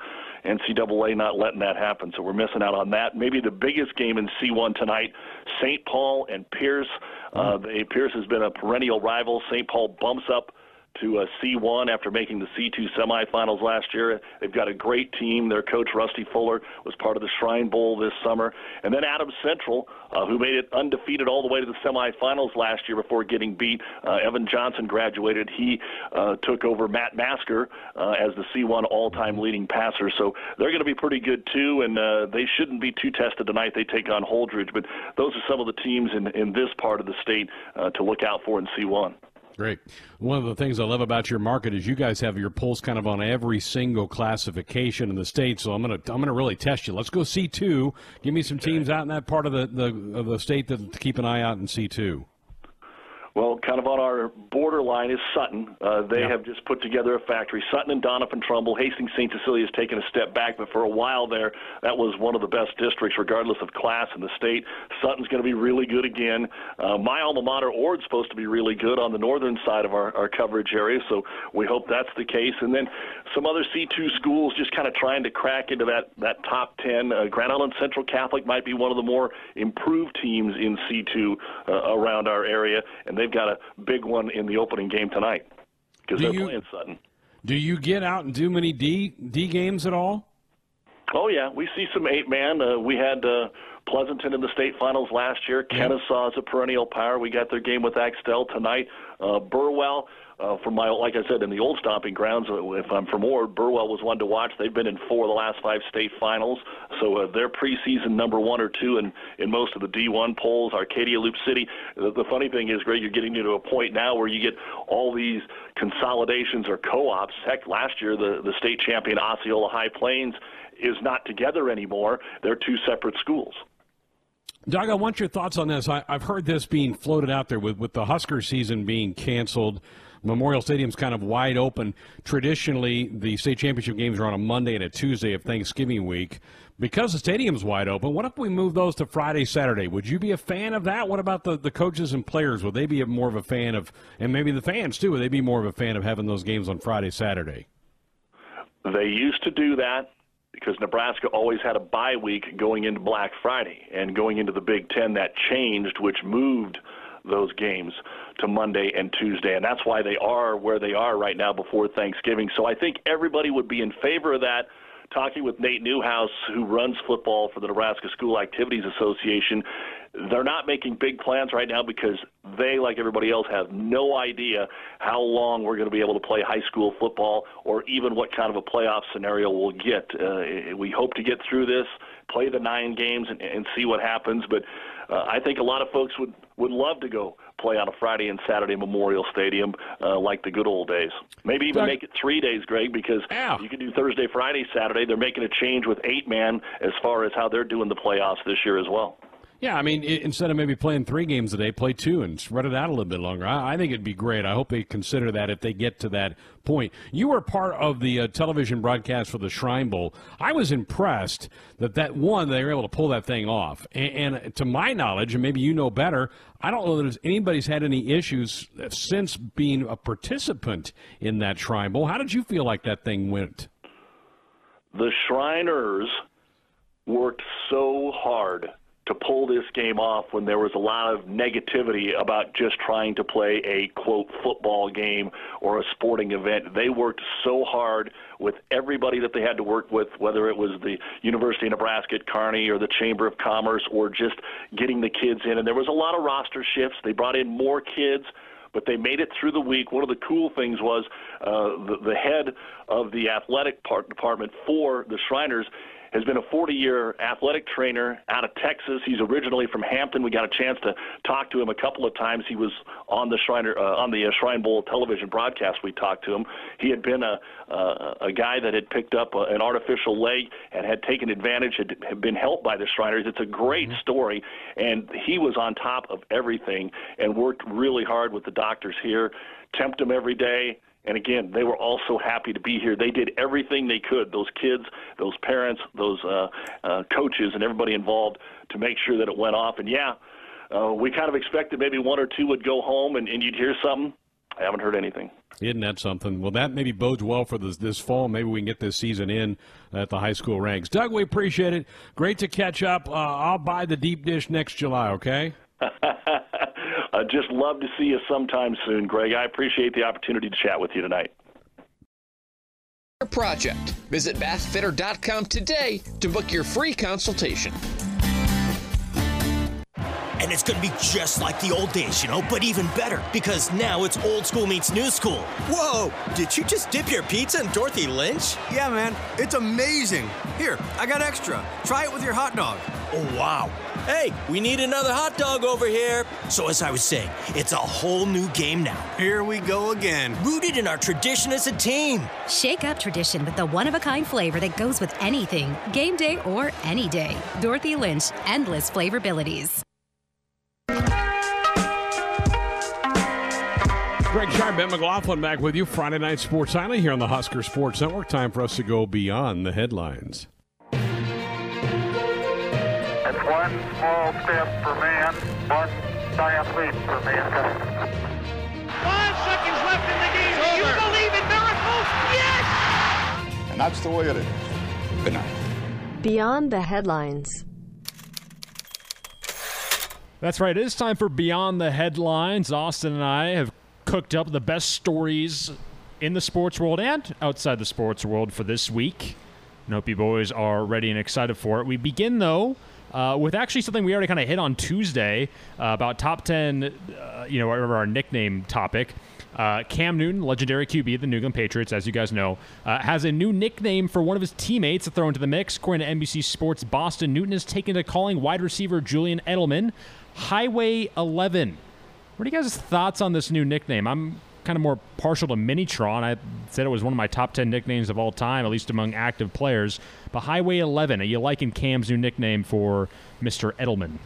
NCAA not letting that happen. So we're missing out on that. Maybe the biggest game in C1 tonight: St. Paul and Pierce. Uh, they, Pierce has been a perennial rival. St. Paul bumps up to uh, C1 after making the C2 semifinals last year. They've got a great team. Their coach, Rusty Fuller, was part of the Shrine Bowl this summer. And then Adams Central, uh, who made it undefeated all the way to the semifinals last year before getting beat. Uh, Evan Johnson graduated. He uh, took over Matt Masker uh, as the C1 all-time leading passer. So they're going to be pretty good too, and uh, they shouldn't be too tested tonight. They take on Holdrege, but those are some of the teams in, in this part of the state uh, to look out for in C1. Great. One of the things I love about your market is you guys have your pulse kind of on every single classification in the state. So I'm gonna I'm gonna really test you. Let's go C two. Give me some teams out in that part of the, the of the state that to keep an eye out in C two. Well, kind of on our borderline is Sutton. Uh, they yeah. have just put together a factory. Sutton and Doniphan Trumbull. Hastings St. Cecilia has taken a step back, but for a while there, that was one of the best districts, regardless of class in the state. Sutton's going to be really good again. Uh, my alma mater, Ord's supposed to be really good on the northern side of our, our coverage area, so we hope that's the case. And then some other C2 schools just kind of trying to crack into that, that top 10. Uh, Grand Island Central Catholic might be one of the more improved teams in C2 uh, around our area, and they they've got a big one in the opening game tonight because they're you, playing Sutton. Do you get out and do many D D games at all? Oh yeah, we see some eight man. Uh, we had uh, Pleasanton in the state finals last year. Kenesaw is a perennial power. We got their game with Axtell tonight. Uh, Burwell uh, from my, like I said, in the old stomping grounds. Uh, if I'm from Ord, Burwell was one to watch. They've been in four of the last five state finals, so uh, they're preseason number one or two in in most of the D1 polls. Arcadia Loop City. The, the funny thing is, Greg, you're getting to a point now where you get all these consolidations or co-ops. Heck, last year the the state champion Osceola High Plains is not together anymore. They're two separate schools. Doug, I want your thoughts on this. I, have heard this being floated out there with, with the Husker season being canceled. Memorial Stadium's kind of wide open. Traditionally, the state championship games are on a Monday and a Tuesday of Thanksgiving week. Because the stadium's wide open, what if we move those to Friday, Saturday? Would you be a fan of that? What about the, the coaches and players? Would they be more of a fan of, and maybe the fans too, would they be more of a fan of having those games on Friday, Saturday? They used to do that because Nebraska always had a bye week going into Black Friday and going into the Big Ten. That changed, which moved those games to Monday and Tuesday. And that's why they are where they are right now before Thanksgiving. So I think everybody would be in favor of that. Talking with Nate Neuhaus, who runs football for the Nebraska School Activities Association, they're not making big plans right now because they, like everybody else, have no idea how long we're going to be able to play high school football or even what kind of a playoff scenario we'll get. Uh, we hope to get through this, play the nine games, and, and see what happens. But uh, I think a lot of folks would would love to go play on a Friday and Saturday Memorial Stadium uh, like the good old days. Maybe even Doug, make it three days, Greg, because yeah. you can do Thursday, Friday, Saturday. They're making a change with eight man as far as how they're doing the playoffs this year as well. Yeah, I mean, instead of maybe playing three games a day, play two and spread it out a little bit longer. I, I think it'd be great. I hope they consider that if they get to that point. You were part of the uh, television broadcast for the Shrine Bowl. I was impressed that that one they were able to pull that thing off. And, and to my knowledge, and maybe you know better, I don't know that anybody's had any issues since being a participant in that Shrine Bowl. How did you feel like that thing went? The Shriners worked so hard to pull this game off when there was a lot of negativity about just trying to play a quote football game or a sporting event. They worked so hard with everybody that they had to work with, whether it was the University of Nebraska at Kearney or the Chamber of Commerce or just getting the kids in. And there was a lot of roster shifts. They brought in more kids but they made it through the week. One of the cool things was uh, the, the head of the athletic part department for the Shriners has been a 40 year athletic trainer out of Texas. He's originally from Hampton. We got a chance to talk to him a couple of times. He was on the Shriner uh, on the uh, Shrine Bowl television broadcast. We talked to him. He had been a uh, a guy that had picked up a, an artificial leg and had taken advantage, had, had been helped by the Shriners. It's a great mm-hmm. story, and he was on top of everything and worked really hard with the doctors here, temped them every day and again, they were all so happy to be here. They did everything they could, those kids, those parents, those uh, uh, coaches, and everybody involved to make sure that it went off. And yeah, uh, we kind of expected maybe one or two would go home and, and you'd hear something. I haven't heard anything. Isn't that something? Well, that maybe bodes well for this, this fall. Maybe we can get this season in at the high school ranks. Doug, we appreciate it. Great to catch up. Uh, I'll buy the deep dish next July, okay? I'd just love to see you sometime soon, Greg. I appreciate the opportunity to chat with you tonight. Project. Visit bathfitter.com today to book your free consultation. And it's going to be just like the old days, you know, but even better because now it's old school meets new school. Whoa, did you just dip your pizza in Dorothy Lynch? Yeah, man, it's amazing. Here, I got extra. Try it with your hot dog. Oh, wow. Hey, we need another hot dog over here. So, as I was saying, it's a whole new game now. Here we go again. Rooted in our tradition as a team. Shake up tradition with the one of a kind flavor that goes with anything, game day or any day. Dorothy Lynch, endless flavorabilities. Greg Sharp, Ben McLaughlin back with you. Friday Night Sports Island here on the Husker Sports Network. Time for us to go beyond the headlines. It's one small step for man, one giant leap for mankind. Five seconds left in the game. Do you believe in miracles? Yes! And that's the way it is. Good night. Beyond the headlines. That's right. It is time for Beyond the Headlines. Austin and I have cooked up the best stories in the sports world and outside the sports world for this week. You boys are ready and excited for it. We begin, though, uh, with actually something we already kind of hit on Tuesday uh, about top 10, uh, you know, whatever our nickname topic. Uh, Cam Newton, legendary QB of the New England Patriots, as you guys know, uh, has a new nickname for one of his teammates to throw into the mix. According to NBC Sports Boston, Newton is taken to calling wide receiver Julian Edelman Highway 11. What are you guys' thoughts on this new nickname? I'm kind of more partial to Minitron. I said it was one of my top 10 nicknames of all time, at least among active players. But Highway 11, are you liking Cam's new nickname for Mr. Edelman?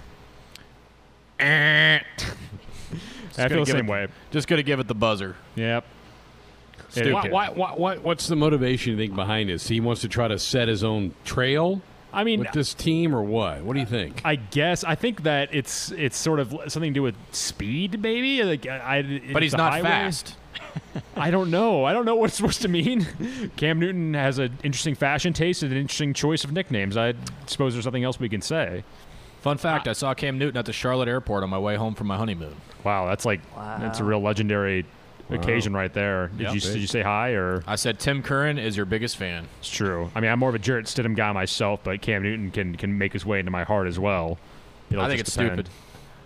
Eh. I feel the same it, way. Just going to give it the buzzer. Yep. Why, why, why, what's the motivation you think behind this? He wants to try to set his own trail. I mean, with this team or what? What do you think? I guess I think that it's it's sort of something to do with speed, maybe. Like I, but he's not highway. fast. I don't know. I don't know what it's supposed to mean. Cam Newton has an interesting fashion taste and an interesting choice of nicknames. I suppose there's something else we can say. Fun fact: I saw Cam Newton at the Charlotte airport on my way home from my honeymoon. Wow, that's like wow. that's a real legendary occasion right there. Did yep. you did you say hi or? I said Tim Curran is your biggest fan. It's true. I mean, I'm more of a Jarrett Stidham guy myself, but Cam Newton can can make his way into my heart as well. It'll I think it's depend. stupid.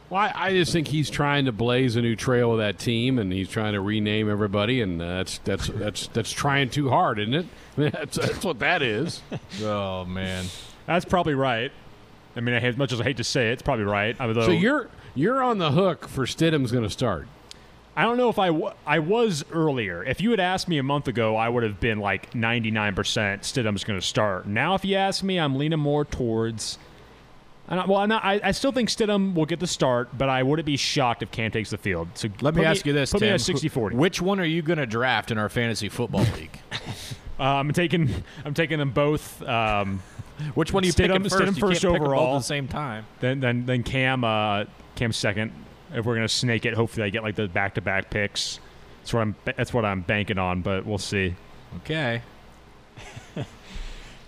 Well, I, I, just think he's trying to blaze a new trail with that team, and he's trying to rename everybody, and uh, that's that's that's that's trying too hard, isn't it? that's, that's what that is. oh man, that's probably right. I mean, as much as I hate to say it, it's probably right. Although, so you're you're on the hook for Stidham's going to start. I don't know if I, w- I was earlier. If you had asked me a month ago, I would have been like 99% Stidham's going to start. Now, if you ask me, I'm leaning more towards. Not, well, not, i I, still think Stidham will get the start, but I wouldn't be shocked if Cam takes the field. So let me ask you this: Put Tim. me at 60-40. Which one are you going to draft in our fantasy football league? uh, I'm taking I'm taking them both. Um, Which one are you Stidham, picking first? Stidham first overall at the same time. Then then then Cam uh, Cam second if we're gonna snake it, hopefully I get like the back to back picks. That's what I'm. That's what I'm banking on, but we'll see. Okay.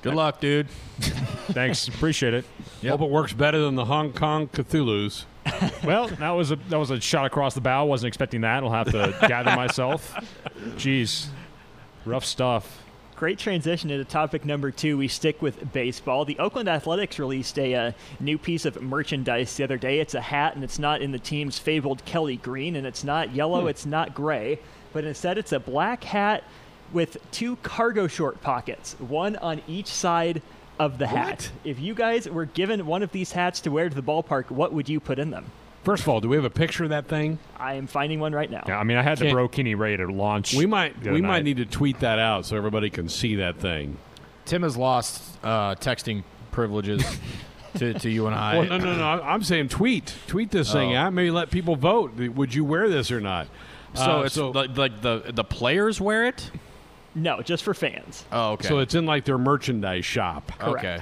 Good luck, dude. Thanks, appreciate it. Hope it works better than the Hong Kong Cthulhu's. Well, that was a that was a shot across the bow. Wasn't expecting that. I'll have to gather myself. Jeez, rough stuff. Great transition into topic number two. We stick with baseball. The Oakland Athletics released a uh, new piece of merchandise the other day. It's a hat, and it's not in the team's fabled Kelly green, and it's not yellow, Hmm. it's not gray, but instead it's a black hat with two cargo short pockets, one on each side of the hat. If you guys were given one of these hats to wear to the ballpark, what would you put in them? First of all, do we have a picture of that thing? I am finding one right now. Yeah, I mean, I had the Can't- Brokini ready to launch. We might the other we might need to tweet that out so everybody can see that thing. Tim has lost uh, texting privileges to, to you and I. Well, no, no, no. I'm saying tweet, tweet this thing Oh. out. Maybe let people vote. Would you wear this or not? So Uh, it's like, like the the players wear it. No, just for fans. Oh, okay. So it's in like their merchandise shop. okay.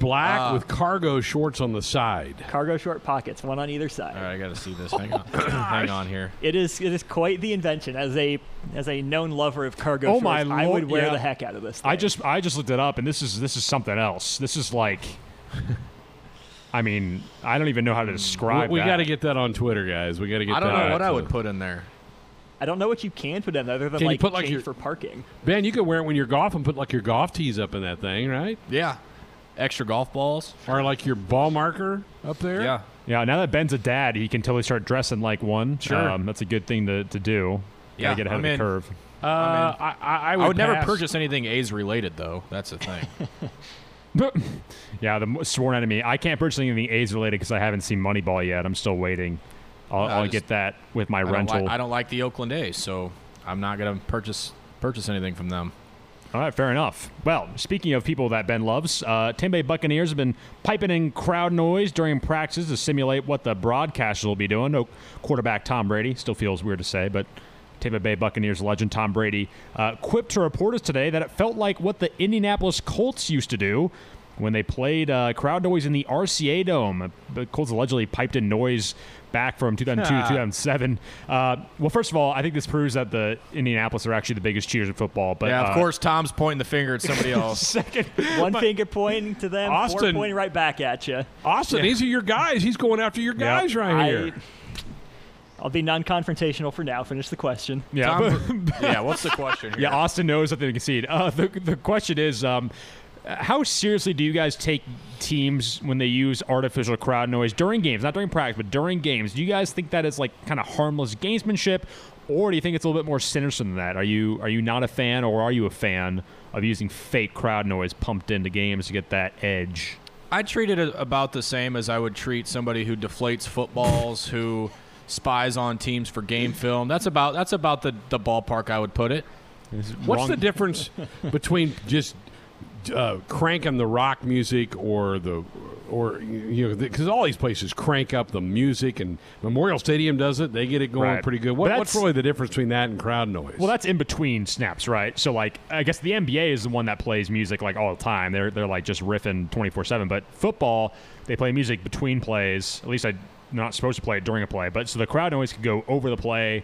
Black Uh, with cargo shorts on the side. Cargo short pockets, one on either side. All right, I got to see this. Hang on, hang on here. It is it is quite the invention. As a as a known lover of cargo Oh shorts, my I would wear yeah. the heck out of this. I just I just looked it up, and this is this is something else. This is like, I mean, I don't even know how to We, describe. we that. got to get that on Twitter, guys. We got to get. I don't that know out what I would put in there. I don't know what you can put in there, other than Can you like put, like, change your- for parking. Ben, you can wear it when you're golfing. And put like your golf tees up in that thing, right? Yeah. Extra golf balls. Or like your ball marker up there. Yeah. Yeah, now that Ben's a dad, he can totally start dressing like one. Sure. um, that's a good thing to, to do. Yeah, Gotta get ahead I'm of in. the curve. Uh, I, I, I would, I would never purchase anything A's related, though. That's the thing. Yeah, the sworn enemy. I can't purchase anything A's related because I haven't seen Moneyball yet. I'm still waiting. I'll, I I'll just- get that with my I don't, rental. like, I don't like the Oakland A's, so I'm not gonna purchase purchase anything from them. All right, fair enough. Well, speaking of people that Ben loves, uh, Tampa Bay Buccaneers have been piping in crowd noise during practices to simulate what the broadcasters will be doing. No quarterback Tom Brady still feels weird to say, but Tampa Bay Buccaneers legend Tom Brady uh, quipped to reporters today that it felt like what the Indianapolis Colts used to do when they played uh, crowd noise in the RCA Dome. The Colts allegedly piped in noise back from 2002 to 2007. Uh, well, first of all, I think this proves that the Indianapolis are actually the biggest cheers in football. But yeah, of uh, course, Tom's pointing the finger at somebody else. Second, One finger pointing to them, four Austin- pointing right back at you. Austin, Yeah. these are your guys. He's going after your guys right here. I'll be non-confrontational for now. Finish the question. Yeah, Tom- yeah, what's the question here? Yeah, Austin knows that they concede. Uh, the the question is, um, how seriously do you guys take teams when they use artificial crowd noise during games, not during practice, but during games? Do you guys think that is like kind of harmless gamesmanship, or do you think it's a little bit more sinister than that? Are you are you not a fan, or are you a fan of using fake crowd noise pumped into games to get that edge? I treat it about the same as I would treat somebody who deflates footballs, who spies on teams for game film. That's about that's about the, the ballpark I would put it. What's the difference between just uh, cranking the rock music or the or you know because all these places crank up the music and Memorial Stadium does it. They get it going Right. pretty good. What, what's really the difference between that and crowd noise? Well, that's in between snaps, right? So, like, I guess the NBA is the one that plays music like all the time. They're they're like just riffing twenty four seven. But football, they play music between plays. At least I'm not supposed to play it during a play. But so the crowd noise can go over the play.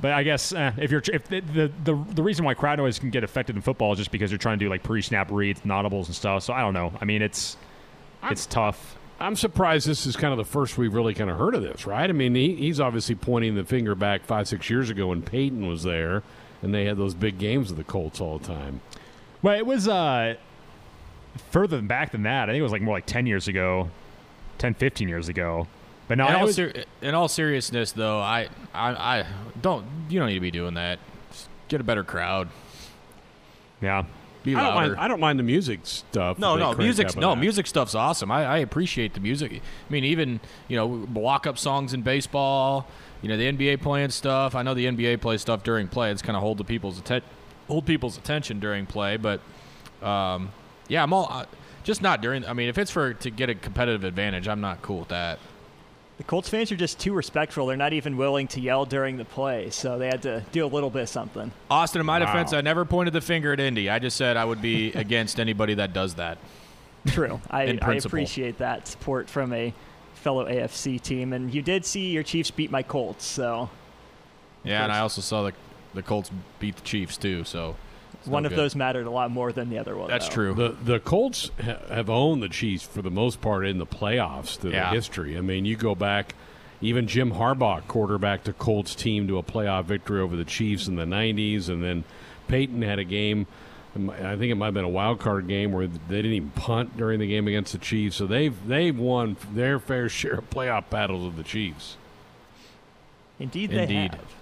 But I guess eh, if you're if the, the the the reason why crowd noise can get affected in football is just because you're trying to do like pre snap reads, and audibles, and stuff. So I don't know. I mean, it's it's tough. I'm surprised this is kind of the first we've really kind of heard of this, right? I mean, he, he's obviously pointing the finger back five, six years ago when Peyton was there, and they had those big games with the Colts all the time. Well, it was uh, further back than that. I think it was like more like 10 years ago, 10, 15 years ago. But no, in, all was, ser- in all seriousness, though, I, I I don't you don't need to be doing that. Just get a better crowd. yeah. Be I don't, louder. mind, I don't mind the music stuff. No, no, music. No, that. music stuff's awesome. I, I appreciate the music. I mean, even you know, walk-up songs in baseball. You know, the NBA playing stuff. I know the NBA plays stuff during play. It's kind of hold the people's atten- hold people's attention during play. But um, yeah, I'm all uh, just not during. I mean, if it's for to get a competitive advantage, I'm not cool with that. The Colts fans are just too respectful. They're not even willing to yell during the play, so they had to do a little bit of something. Austin, in my Wow. defense, I never pointed the finger at Indy. I just said I would be against anybody that does that. True. I, I appreciate that support from a fellow AFC team, and you did see your Chiefs beat my Colts, so Yeah, and I also saw the the Colts beat the Chiefs too. So one no of good. those mattered a lot more than the other one. That's though. true. The the Colts ha- have owned the Chiefs for the most part in the playoffs through Yeah. the history. I mean, you go back, even Jim Harbaugh quarterbacked a Colts team to a playoff victory over the Chiefs in the '90s, and then Peyton had a game. I think it might have been a wild card game where they didn't even punt during the game against the Chiefs. So they've they've won their fair share of playoff battles with the Chiefs. Indeed, they Indeed. have.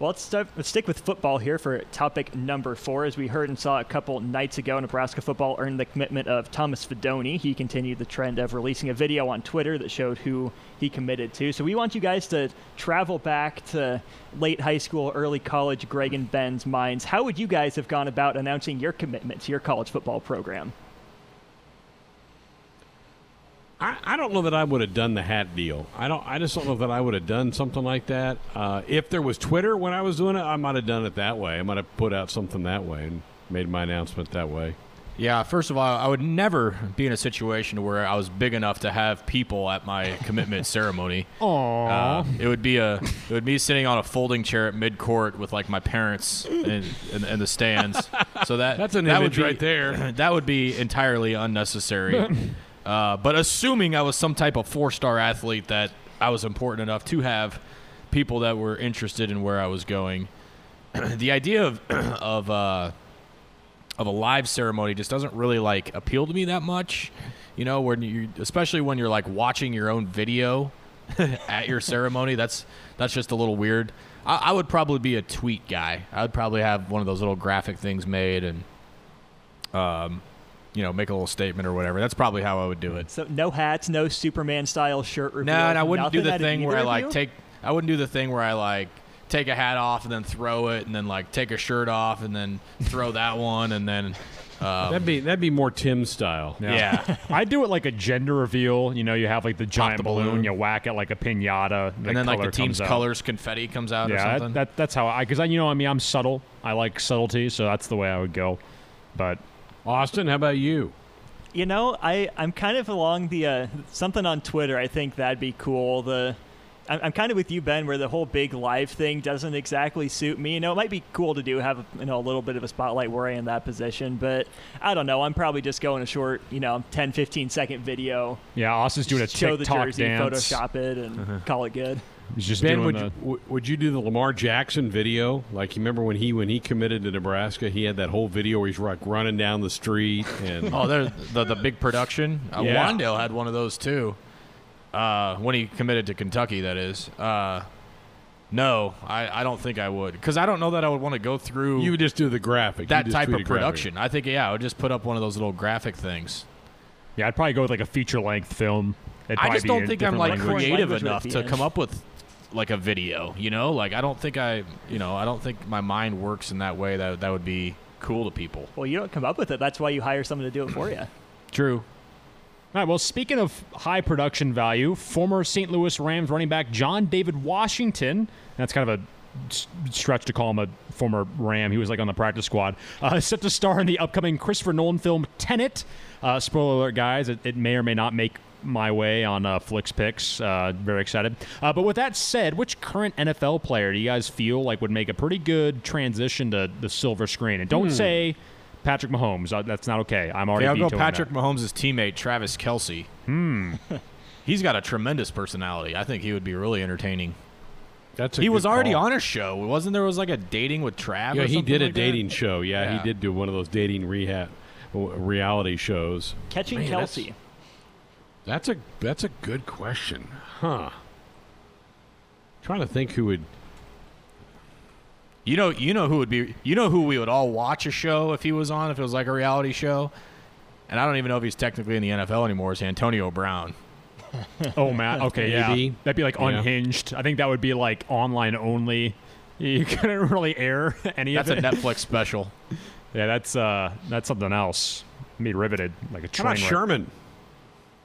Well, let's, start, let's stick with football here for topic number four. As we heard and saw a couple nights ago, Nebraska football earned the commitment of Thomas Fidone. He continued the trend of releasing a video on Twitter that showed who he committed to. So we want you guys to travel back to late high school, early college, Greg and Ben's minds. How would you guys have gone about announcing your commitment to your college football program? I, I don't know that I would have done the hat deal. I don't. I just don't know that I would have done something like that. Uh, if there was Twitter when I was doing it, I might have done it that way. I might have put out something that way and made my announcement that way. Yeah, first of all, I would never be in a situation where I was big enough to have people at my commitment ceremony. Aww. Uh, it would be a it would be sitting on a folding chair at mid court with like my parents in, in, in the stands. So that That's an that image would be, right there. That would be entirely unnecessary. uh, but assuming I was some type of four star athlete that I was important enough to have people that were interested in where I was going, the idea of of uh, of a live ceremony just doesn't really like appeal to me that much. You know, when you especially when you're like watching your own video at your ceremony, that's that's just a little weird. I, I would probably be a tweet guy. I would probably have one of those little graphic things made and um you know, make a little statement or whatever. That's probably how I would do it. So no hats, no Superman style shirt reveal. No, and I wouldn't do the thing where I like you? take. I wouldn't do the thing where I like take a hat off and then throw it, and then like take a shirt off and then throw that one, and then. Um, That'd be that'd be more Tim style. Yeah. I do it like a gender reveal. You know, you have like the giant the balloon, balloon. you whack it like a pinata, and then like the color team's out. colors confetti comes out or Yeah, something. that, that, that's how I because I you know I mean I'm subtle. I like subtlety, so that's the way I would go. But Austin, how about you? You know, I I'm kind of along the uh, something on Twitter. I think that'd be cool. The I'm, I'm kind of with you, Ben, where the whole big live thing doesn't exactly suit me. You know, it might be cool to do have you know a little bit of a spotlight where I in that position, but I don't know. I'm probably just going a short, you know, 10, 15 second video. yeah, Austin's doing a show the TikTok jersey, dance. Photoshop it, and call it good. He's just ben, doing would the, you, would you do the Lamar Jackson video? Like you remember when he when he committed to Nebraska, he had that whole video where he's like running down the street and oh, there's the the big production. Uh, Yeah. Wan'Dale had one of those too. Uh, when he committed to Kentucky, that is. Uh, no, I, I don't think I would because I don't know that I would want to go through. you would just do the graphic. that type of a graphic. production. I think yeah, I would just put up one of those little graphic things. yeah, I'd probably go with like a feature length film. I just don't think I'm like language. creative Language enough to come up with like a video. You know, like I don't think I, you know, I don't think my mind works in that way that that would be cool to people. Well, you don't come up with it. That's why you hire someone to do it for you. True. All right, well, speaking of high production value, former St. Louis Rams running back John David Washington, that's kind of a stretch to call him a former Ram. He was like on the practice squad. Uh, set to star in the upcoming Christopher Nolan film Tenet. Uh, spoiler alert, guys, it, it may or may not make my way on uh, Flix Picks. Uh, very excited. Uh, but with that said, which current NFL player do you guys feel like would make a pretty good transition to the silver screen? And don't Hmm. say Patrick Mahomes. Uh, that's not okay. I'm already Okay, I'll go Patrick that. Mahomes' teammate Travis Kelce. Hmm. He's got a tremendous personality. I think he would be really entertaining. That's a he was already call. on a show, wasn't there? Was like a dating with Trav. Yeah, or he something did a like that? dating show. Yeah, Yeah. he did do one of those dating rehab reality shows. Catching Man, that's- Kelce. That's a that's a good question, huh? Trying to think who would. You know, you know who would be. You know who we would all watch a show if he was on, if it was like a reality show. And I don't even know if he's technically in the NFL anymore. Is Antonio Brown? Oh man, okay, Maybe. yeah, that'd be like Yeah. unhinged. I think that would be like online only. You couldn't really air any That's a. Netflix special. Yeah, that's uh, that's something else. Me riveted like a How about. Sherman?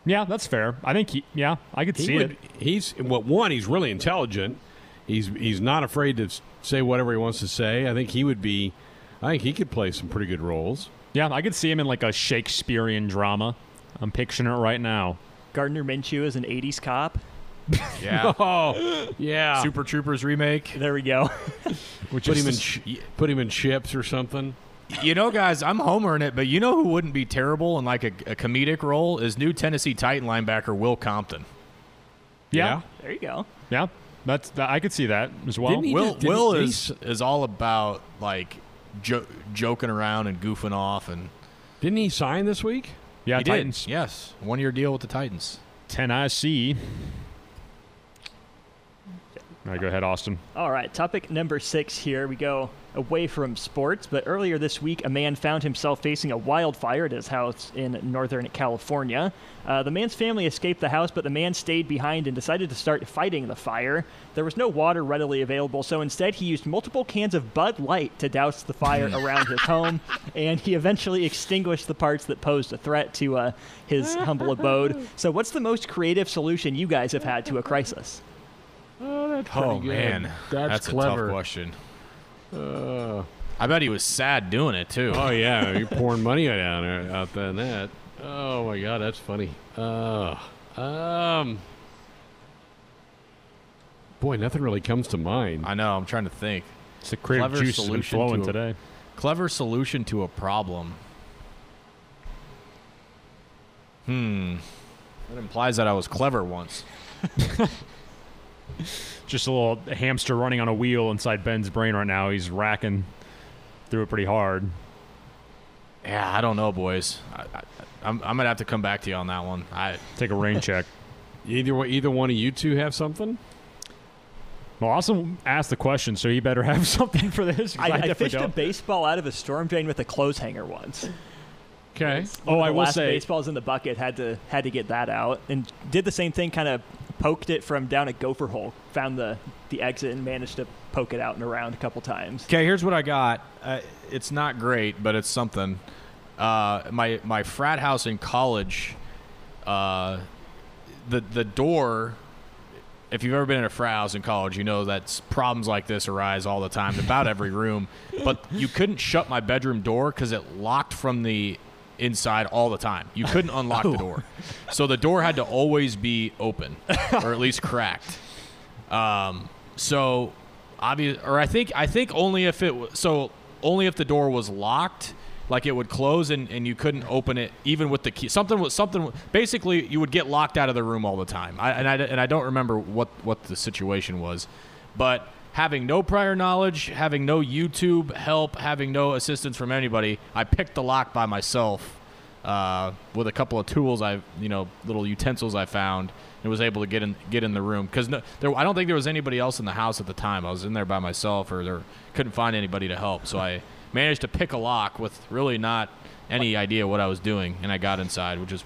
Yeah, that's fair. I think he. Yeah, I could He see would, it. He's well, one. He's really intelligent. He's he's not afraid to say whatever he wants to say. I think he would be. I think he could play some pretty good roles. Yeah, I could see him in like a Shakespearean drama. I'm picturing it right now. Gardner Minshew is an 80s cop. Yeah. Oh, yeah. Super Troopers remake. There we go. Put him in just- ch- put him in CHiPs or something. You know, guys, I'm homering it, but you know who wouldn't be terrible in like a, a comedic role is new Tennessee Titan linebacker Will Compton. Yeah. There you go. Yeah. That's that, I could see that as well. Will just- Will he- is is all about like jo- joking around and goofing off, and Didn't he sign this week? yeah, he did. Titans. Yes, one year deal with the Titans. 10 IC. All right, go ahead, Austin. All right, topic number six here. We go away from sports, but earlier this week, a man found himself facing a wildfire at his house in Northern California. Uh, the man's family escaped the house, but the man stayed behind and decided to start fighting the fire. There was no water readily available, so instead he used multiple cans of Bud Light to douse the fire around his home, and he eventually extinguished the parts that posed a threat to uh, his humble abode. So, what's the most creative solution you guys have had to a crisis? Oh, that's Oh good. man, that's, a clever. tough question. Uh, I bet he was sad doing it too. oh yeah, you're pouring money down there out there in that. Oh my god, that's funny. Uh, um, boy, nothing really comes to mind. I know. I'm trying to think. It's the creative Clever juice solution flowing to a- today. Clever solution to a problem. Hmm. That implies that I was clever once. Just a little hamster running on a wheel inside Ben's brain right now. He's racking through it pretty hard. Yeah, I don't know, boys. I, I, I'm, I'm gonna have to come back to you on that one. I Take a rain check. Either one- either one of you two have something. Well, Austin asked the question, so he better have something for this. I, I definitely fished a don't. baseball out of a storm drain with a clothes hanger once. Okay. Oh, One of oh, I the will last say- baseballs in the bucket had to had to get that out, and did the same thing. Kind of poked it from down a gopher hole, found the the exit, and managed to poke it out and around a couple times. Okay, here's what I got. Uh, it's not great, but it's something. Uh, my my frat house in college, uh, the the door. If you've ever been in a frat house in college, you know that problems like this arise all the time, about every room. But you couldn't shut my bedroom door because it locked from the inside all the time. You couldn't unlock the door, so the door had to always be open or at least cracked. Um, so obvious, or I think I think only if it w- so only if the door was locked, like it would close and, and you couldn't open it even with the key. Something was something. Basically, you would get locked out of the room all the time. I, and I and I don't remember what what the situation was, but having no prior knowledge, having no YouTube help, having no assistance from anybody, I picked the lock by myself uh, with a couple of tools I, you know, little utensils I found, and was able to get in get in the room because no, there I don't think there was anybody else in the house at the time. I was in there by myself, or there couldn't find anybody to help. So I managed to pick a lock with really not any idea what I was doing, and I got inside, which is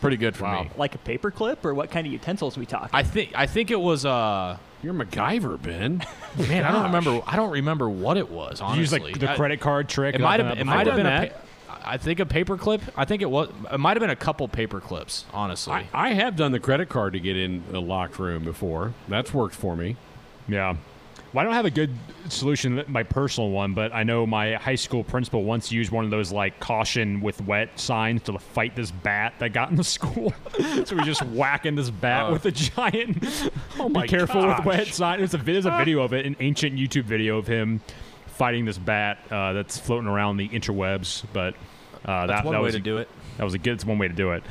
pretty good for me. Like a paper clip, or what kind of utensils we talking? I think I think it was uh You're MacGyver, Ben. man I don't remember I don't remember what it was honestly. Use like the I- credit card trick. It might have it might have phone. been a pa- I think a paperclip. I think it was it might have been a couple paper clips, honestly. I, I have done the credit card to get in a locked room before. That's worked for me. Yeah. Well, I don't have a good solution, my personal one, but I know my high school principal once used one of those like caution with wet signs to fight this bat that got in the school. so we just whacking this bat Oh. with a giant. Oh my Be careful gosh. with wet sign. There's a there's a video of it, an ancient YouTube video of him fighting this bat uh, that's floating around the interwebs. But uh, That's that, one that way was to a- do it. That was a good. It's one way to do it.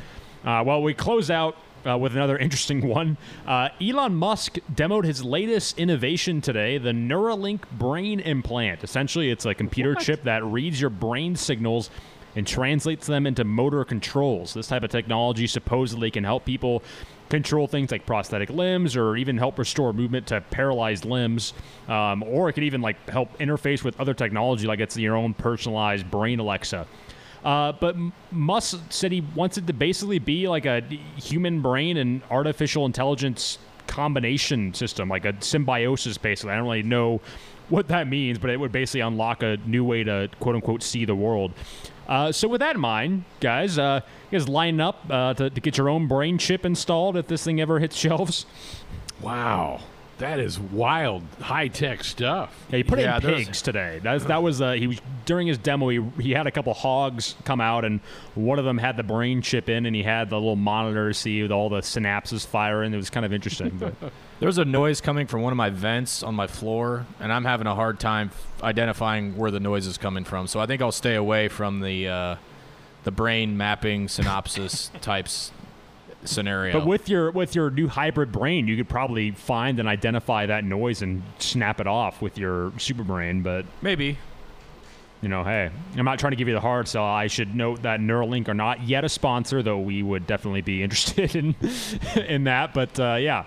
Uh, well, we close out uh, with another interesting one. Uh, Elon Musk demoed his latest innovation today: the Neuralink brain implant. Essentially, it's a computer chip that reads your brain signals and translates them into motor controls. This type of technology supposedly can help people control things like prosthetic limbs or even help restore movement to paralyzed limbs um, or it could even like help interface with other technology like it's your own personalized brain alexa uh, but Musk said he wants it to basically be like a human brain and artificial intelligence combination system, like a symbiosis, basically. I don't really know what that means, but it would basically unlock a new way to quote unquote see the world. Uh, so, with that in mind, guys, uh, you guys line up uh, to, to get your own brain chip installed if this thing ever hits shelves. Wow. That is wild, high tech stuff. Yeah, he put Yeah, in there's- pigs today. That was, that was uh, he was during his demo. He, he had a couple hogs come out, and one of them had the brain chip in, and he had the little monitor to see with all the synapses firing. It was kind of interesting. But There's a noise coming from one of my vents on my floor, and I'm having a hard time identifying where the noise is coming from. So I think I'll stay away from the uh, the brain mapping synopsis types scenario. but with your with your new hybrid brain, you could probably find and identify that noise and snap it off with your super brain. But maybe. You know, hey, I'm not trying to give you the hard sell. I should note that Neuralink are not yet a sponsor, though we would definitely be interested in in that. But uh, yeah,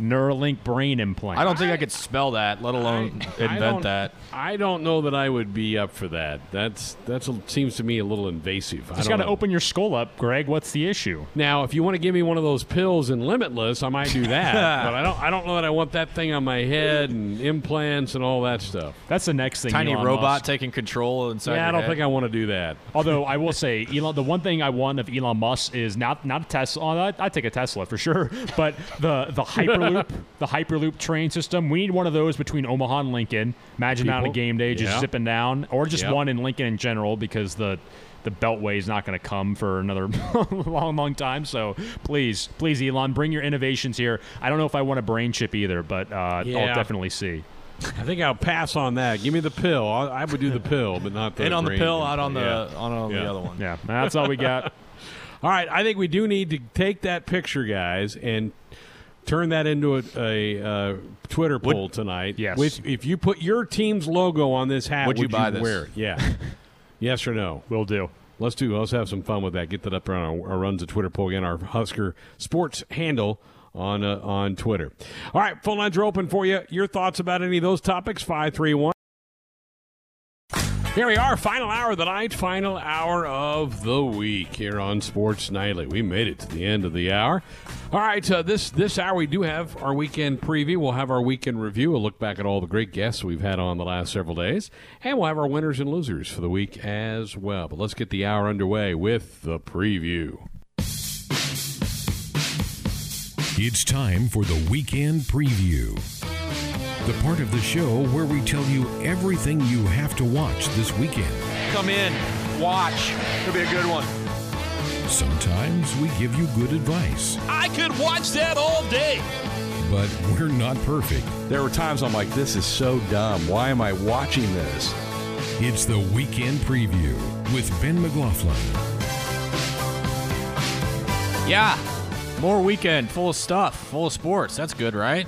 Neuralink brain implant. I don't think I could spell that, let alone I invent don't- that. I don't know that I would be up for that. That's that's seems to me a little invasive. I Just got to open your skull up, Greg. What's the issue? Now, if you want to give me one of those pills in Limitless, I might do that. but I don't. I don't know that I want that thing on my head and implants and all that stuff. That's the next thing. Tiny Elon robot Musk- taking control inside. yeah, I don't head. think I want to do that. Although I will say, Elon, the one thing I want of Elon Musk is not not a Tesla. oh, I I take a Tesla for sure, but the the Hyperloop, the Hyperloop train system. We need one of those between Omaha and Lincoln. Imagine that on a game day, just yeah. zipping down, or just Yep. one in Lincoln in general, because the the Beltway is not going to come for another long, long time. So please, please, Elon, bring your innovations here. I don't know if I want a brain chip either, but uh, Yeah. I'll definitely see. I think I'll pass on that. Give me the pill. I, I would do the pill, but not the and on the pill, out on the implant. on, on Yeah. the other one. Yeah, that's all we got. All right, I think we do need to take that picture, guys, and turn that into a, a uh, Twitter poll tonight. Yes. With, if you put your team's logo on this hat, Would you buy this? wear it? Yeah. yes or no? We'll do. Let's do. Let's have some fun with that. Get that up there on our, our runs of Twitter poll again. Our Husker Sports handle on uh, on Twitter. All right, phone lines are open for you. Your thoughts about any of those topics? Five three one. Here we are, final hour of the night, final hour of the week here on Sports Nightly. We made it to the end of the hour. All right, uh, this this hour we do have our weekend preview. We'll have our weekend review. We'll look back at all the great guests we've had on the last several days, and we'll have our winners and losers for the week as well. But let's get the hour underway with the preview. It's time for the weekend preview. The part of the show where we tell you everything you have to watch this weekend. Come in, watch. It'll be a good one. Sometimes we give you good advice, I could watch that all day. but we're not perfect. There were times I'm like, this is so dumb. Why am I watching this? It's the weekend preview with Ben McLaughlin. Yeah, more weekend full of stuff, full of sports. That's good, right?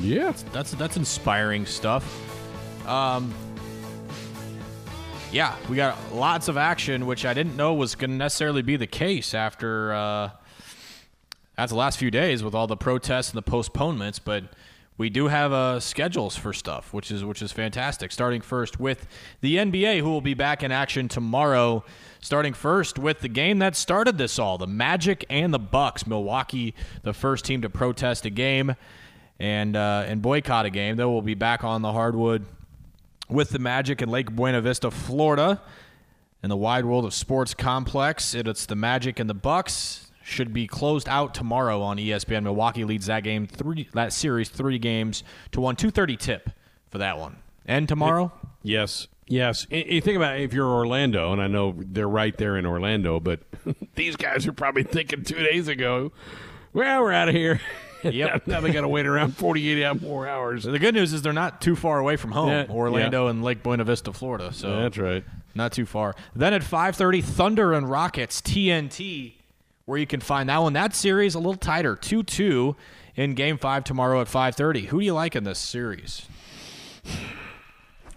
Yeah, that's that's inspiring stuff. Um, yeah, we got lots of action, which I didn't know was going to necessarily be the case after uh, after the last few days with all the protests and the postponements. But we do have uh, schedules for stuff, which is which is fantastic. Starting first with the NBA, who will be back in action tomorrow. Starting first with the game that started this all, the Magic and the Bucks. Milwaukee, the first team to protest a game and uh, and boycott a game. They will be back on the hardwood with the Magic in Lake Buena Vista, Florida, in the wide world of sports complex. It- It's the Magic and the Bucks. Should be closed out tomorrow on ESPN. Milwaukee leads that game three that series three games to one. Two thirty tip for that one. And tomorrow, Yes, yes. And you think about it, if you're Orlando, and I know they're right there in Orlando, but these guys are probably thinking two days ago, well, we're out of here. Yep. now they got to wait around 48 out more hours. the good news is they're not too far away from home. Yeah, Orlando and Lake Buena Vista, Florida. So That's right. Not too far. Then at 5:30, Thunder and Rockets TNT, where you can find that one. That series a little tighter, 2-2 in Game Five tomorrow at 5:30. Who do you like in this series?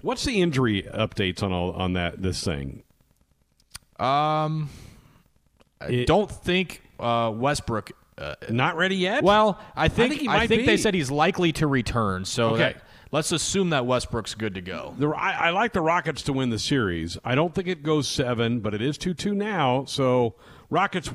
What's the injury updates on all on that this thing? Um, I don't think uh, Westbrook. Uh, Not ready yet. well, I think think he I think they said he's likely to return. So Okay. that- let's assume that Westbrook's good to go. The, I, I like the Rockets to win the series. I don't think it goes seven, but it is two two now. So Rockets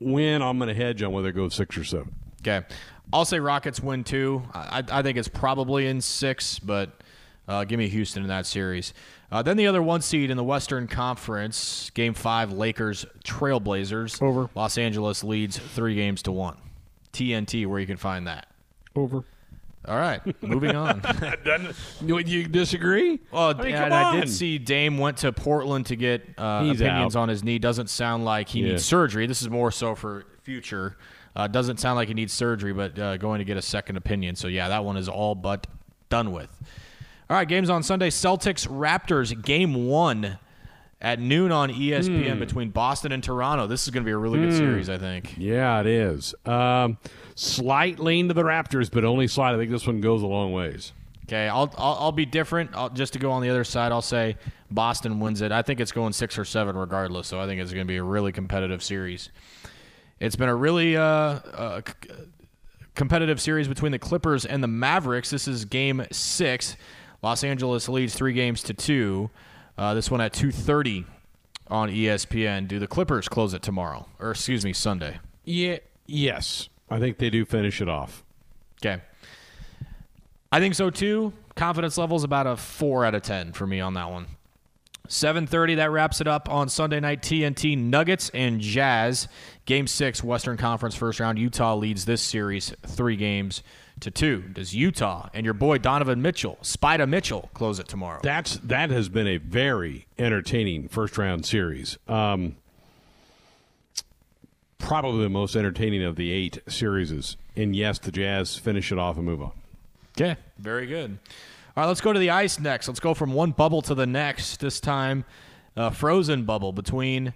win. I'm going to hedge on whether it goes six or seven. Okay. I'll say Rockets win two. I, I think it's probably in six, but uh, give me Houston in that series. Uh, then the other one seed in the Western Conference, Game Five, Lakers Trailblazers. Over. Los Angeles leads three games to one. TNT, where you can find that. Over. All right, moving on. Doesn't- you, you disagree? Well, I mean, and I did see Dame went to Portland to get uh, opinions out. on his knee. Doesn't sound like he Yeah. needs surgery. This is more so for future. Uh, doesn't sound like he needs surgery, but uh, going to get a second opinion. So yeah, that one is all but done with. All right, games on Sunday: Celtics Raptors game one at noon on ESPN Hmm. between Boston and Toronto. This is going to be a really good Hmm. series, I think. Yeah, it is. Um, slight lean to the Raptors, but only slight. I think this one goes a long ways. Okay, I'll I'll, I'll be different. I'll, just to go on the other side, I'll say Boston wins it. I think it's going six or seven regardless. So I think it's going to be a really competitive series. It's been a really uh, uh, c- competitive series between the Clippers and the Mavericks. This is Game Six. Los Angeles leads three games to two. Uh, this one at two thirty on ESPN. Do the Clippers close it tomorrow, or excuse me, Sunday? Yeah. Yes, I think they do finish it off. Okay. I think so too. Confidence level is about a four out of ten for me on that one. 7:30 that wraps it up on Sunday night TNT Nuggets and Jazz game 6 Western Conference first round Utah leads this series 3 games to 2 does Utah and your boy Donovan Mitchell Spida Mitchell close it tomorrow That's that has been a very entertaining first round series. Um, probably the most entertaining of the eight series. And yes, the Jazz finish it off and move on. Okay, very good. All right, let's go to the ice next. Let's go from one bubble to the next. This time, uh, frozen bubble between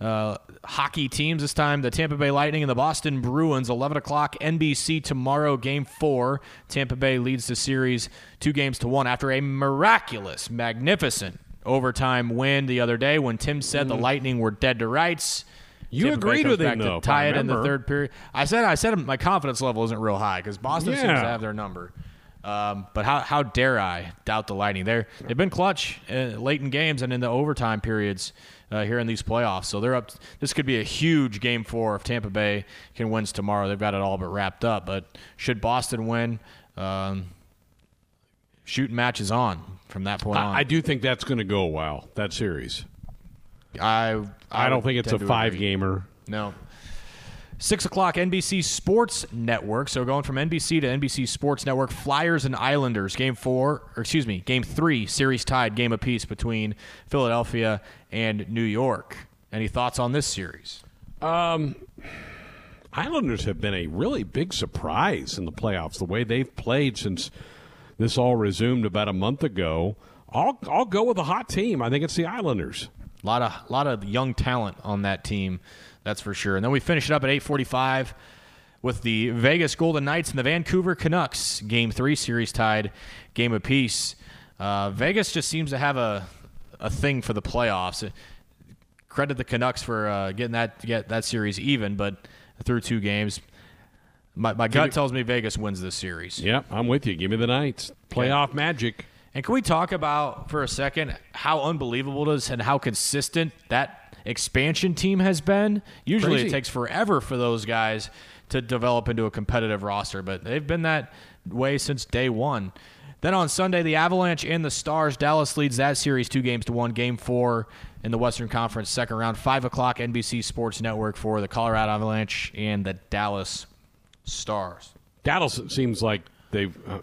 uh, hockey teams. This time, the Tampa Bay Lightning and the Boston Bruins. 11 o'clock NBC tomorrow, Game Four. Tampa Bay leads the series two games to one after a miraculous, magnificent overtime win the other day when Tim said the Lightning were dead to rights. You Tampa agreed with him, though, tie it in the third period. I said I said my confidence level isn't real high because Boston seems to have their number. Um, but how, how dare I doubt the Lightning? They're, they've been clutch uh, late in games and in the overtime periods uh, here in these playoffs. So they're up. This could be a huge game four if Tampa Bay can wins tomorrow. They've got it all but wrapped up. But should Boston win, um, shooting matches on from that point on. I, I do think that's going to go a while. That series. I I don't think it's a five agree. gamer. No. Six o'clock NBC Sports Network. So going from NBC to NBC Sports Network, Flyers and Islanders, game four, or excuse me, game three, series tied, game apiece between Philadelphia and New York. Any thoughts on this series? Um, Islanders have been a really big surprise in the playoffs. The way they've played since this all resumed about a month ago. I'll I'll go with a hot team. I think it's the Islanders. A lot of lot of young talent on that team, that's for sure. And then we finish it up at 8:45 with the Vegas Golden Knights and the Vancouver Canucks. Game three series tied, game apiece. Uh, Vegas just seems to have a a thing for the playoffs. Credit the Canucks for uh, getting that get that series even, but through two games, my, my gut me- tells me Vegas wins this series. Yep, I'm with you. Give me the Knights. Playoff magic. And can we talk about for a second how unbelievable it is and how consistent that expansion team has been? Usually Crazy. it takes forever for those guys to develop into a competitive roster, but they've been that way since day one. Then on Sunday, the Avalanche and the Stars. Dallas leads that series two games to one. Game four in the Western Conference second round. Five o'clock NBC Sports Network for the Colorado Avalanche and the Dallas Stars. Dallas seems like they've uh,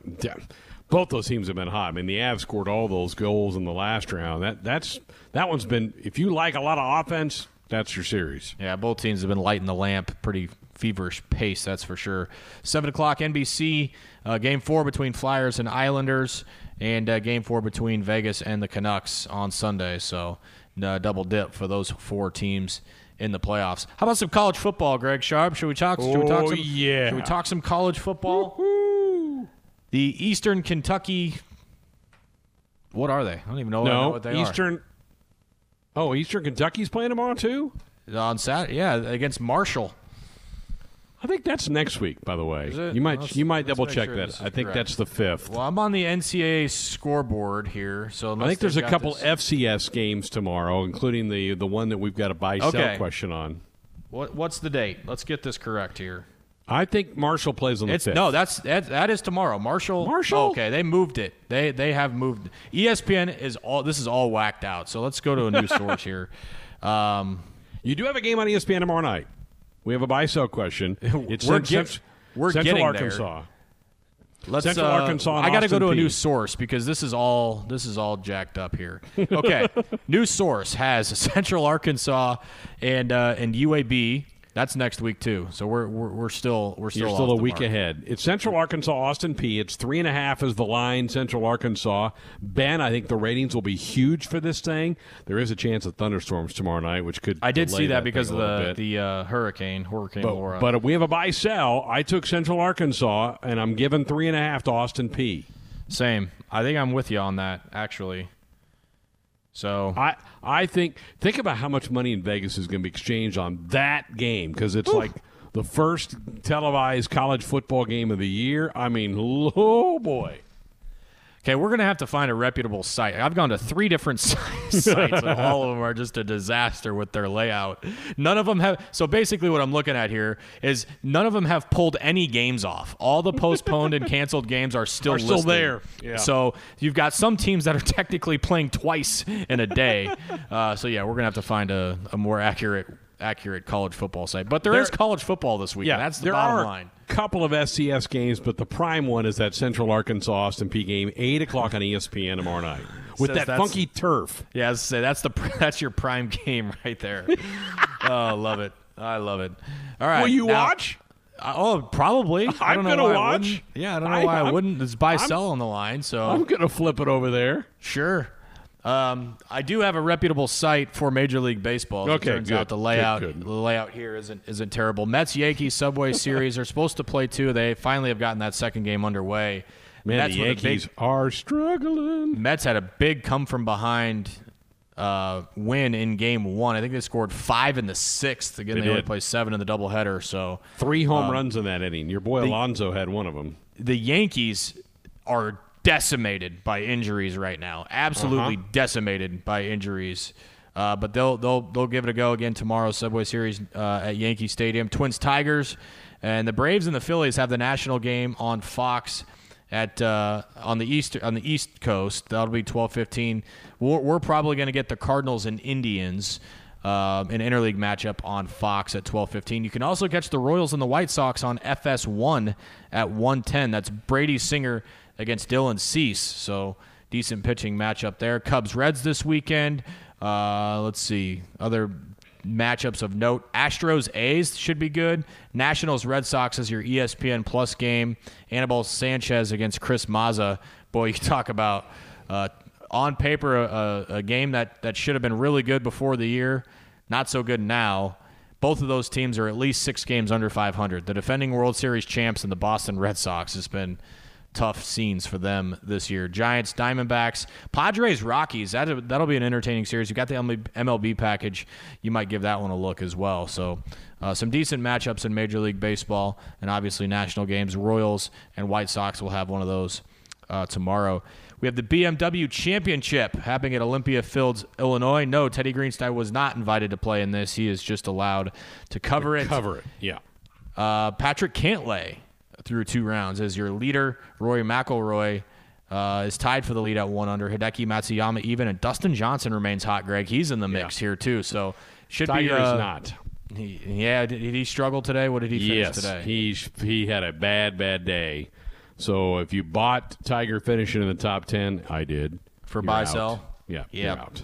both those teams have been hot. I mean, the Avs scored all those goals in the last round. That that's that one's been. If you like a lot of offense, that's your series. Yeah, both teams have been lighting the lamp pretty feverish pace, that's for sure. 7 o'clock NBC, uh, game four between Flyers and Islanders, and uh, game four between Vegas and the Canucks on Sunday. So, uh, double dip for those four teams in the playoffs. How about some college football, Greg Sharp? Should we talk? should we talk Oh, some, yeah. Should we talk some college football? The Eastern Kentucky. What are they? I don't even know, know what they are. Eastern. Oh, Eastern Kentucky's playing tomorrow too. on Saturday, yeah, against Marshall. I think that's next week. By the way, you might Let's- you might double check sure that. I think correct. that's the fifth. Well, I'm on the NCAA scoreboard here, so I think there's a couple this- FCS games tomorrow, including the the one that we've got a buy sell Okay. question on. What what's the date? Let's get this correct here. I think Marshall plays on the It's fifth. no, that's that, that is tomorrow. Marshall. Marshall? Oh, okay, they moved it. They they have moved. ESPN is all. This is all whacked out. So let's go to a new source here. Um, you do have a game on ESPN tomorrow night. We have a buy sell question. It's We're get- Cent- we're Central getting there. Arkansas. Let's, Central uh, Arkansas. I got to go to a new source because this is all this is all jacked up here. Okay, new source has Central Arkansas and uh, and UAB. That's next week too. So we're we're, we're still we're still You're still a week mark. ahead. It's Central Arkansas, Austin Peay. It's three and a half is the line. Central Arkansas. Ben, I think the ratings will be huge for this thing. There is a chance of thunderstorms tomorrow night, which could. I did see that because of the the uh, hurricane hurricane But, Laura. but we have a buy sell. I took Central Arkansas, and I'm giving three and a half to Austin Peay. Same. I think I'm with you on that actually. So I I think think about how much money in Vegas is going to be exchanged on that game because it's like the first televised college football game of the year. I mean, oh boy. Okay, we're gonna have to find a reputable site. I've gone to three different sites, and all of them are just a disaster with their layout. None of them have. So basically, what I'm looking at here is none of them have pulled any games off. All the postponed and canceled games are still Are still listed. there. Yeah. So you've got some teams that are technically playing twice in a day. uh, so yeah, we're gonna have to find a, a more accurate accurate college football site. But there There- is college football this week. Yeah, that's the there bottom are line. a couple of FCS games, but the prime one is that Central Arkansas Austin Peay game, eight o'clock on ESPN tomorrow night with Says that funky turf. Yeah, I was gonna say that's the that's your prime game right there. oh, love it. I love it. All right. Will you now- watch? Oh, probably. I I'm gonna I watch. Yeah, I don't know I- why I I'm- wouldn't. It's buy I'm- sell on the line, so I'm gonna flip it over there. sure. Um, I do have a reputable site for Major League Baseball. As Okay, it turns good. out the layout Good, good. the layout here isn't isn't terrible. Mets Yankees Subway Series are supposed to play too. They finally have gotten that second game underway. Man, Mets the a big- Yankees are struggling. Mets had a big come from behind uh, win in game one. I think they scored five in the sixth. Again, They they, only played seven in the doubleheader. So Three home um, runs in that inning. Your boy the- Alonso had one of them. the Yankees are decimated by injuries right now. Absolutely Uh-huh. decimated by injuries. Uh, but they'll they'll they'll give it a go again tomorrow. Subway Series uh, at Yankee Stadium. Twins Tigers, and the Braves and the Phillies have the national game on Fox at uh, on the east on the East Coast. That'll be twelve fifteen. We're, we're probably going to get the Cardinals and Indians. Um, an interleague matchup on Fox at 12:15. You can also catch the Royals and the White Sox on FS1 at 110. That's Brady Singer against Dylan Cease. So decent pitching matchup there. Cubs Reds this weekend. Uh, let's see other matchups of note. Astros A's should be good. Nationals Red Sox is your ESPN Plus game. Anibal Sanchez against Chris Mazza. Boy, you talk about uh, on paper a, a, a game that that should have been really good before the year. Not so good now. Both of those teams are at least six games under 500. The defending World Series champs and the Boston Red Sox has been tough scenes for them this year. Giants, Diamondbacks, Padres, Rockies. That that'll be an entertaining series. You got the MLB package. You might give that one a look as well. So. Uh, some decent matchups in Major League Baseball, and obviously national games. Royals and White Sox will have one of those uh, tomorrow. We have the BMW Championship happening at Olympia Fields, Illinois. No, Teddy Greenstein was not invited to play in this. He is just allowed to cover it. Cover it. Yeah. Uh, Patrick Cantlay through two rounds as your leader. Rory McIlroy uh, is tied for the lead at one under. Hideki Matsuyama even, and Dustin Johnson remains hot. Greg, he's in the mix here too. So should Tiger be is uh, not. He, yeah, did, did he struggle today? What did he finish yes, today? he he had a bad bad day. So if you bought Tiger finishing in the top ten, I did For buy out. sell? Yeah, out.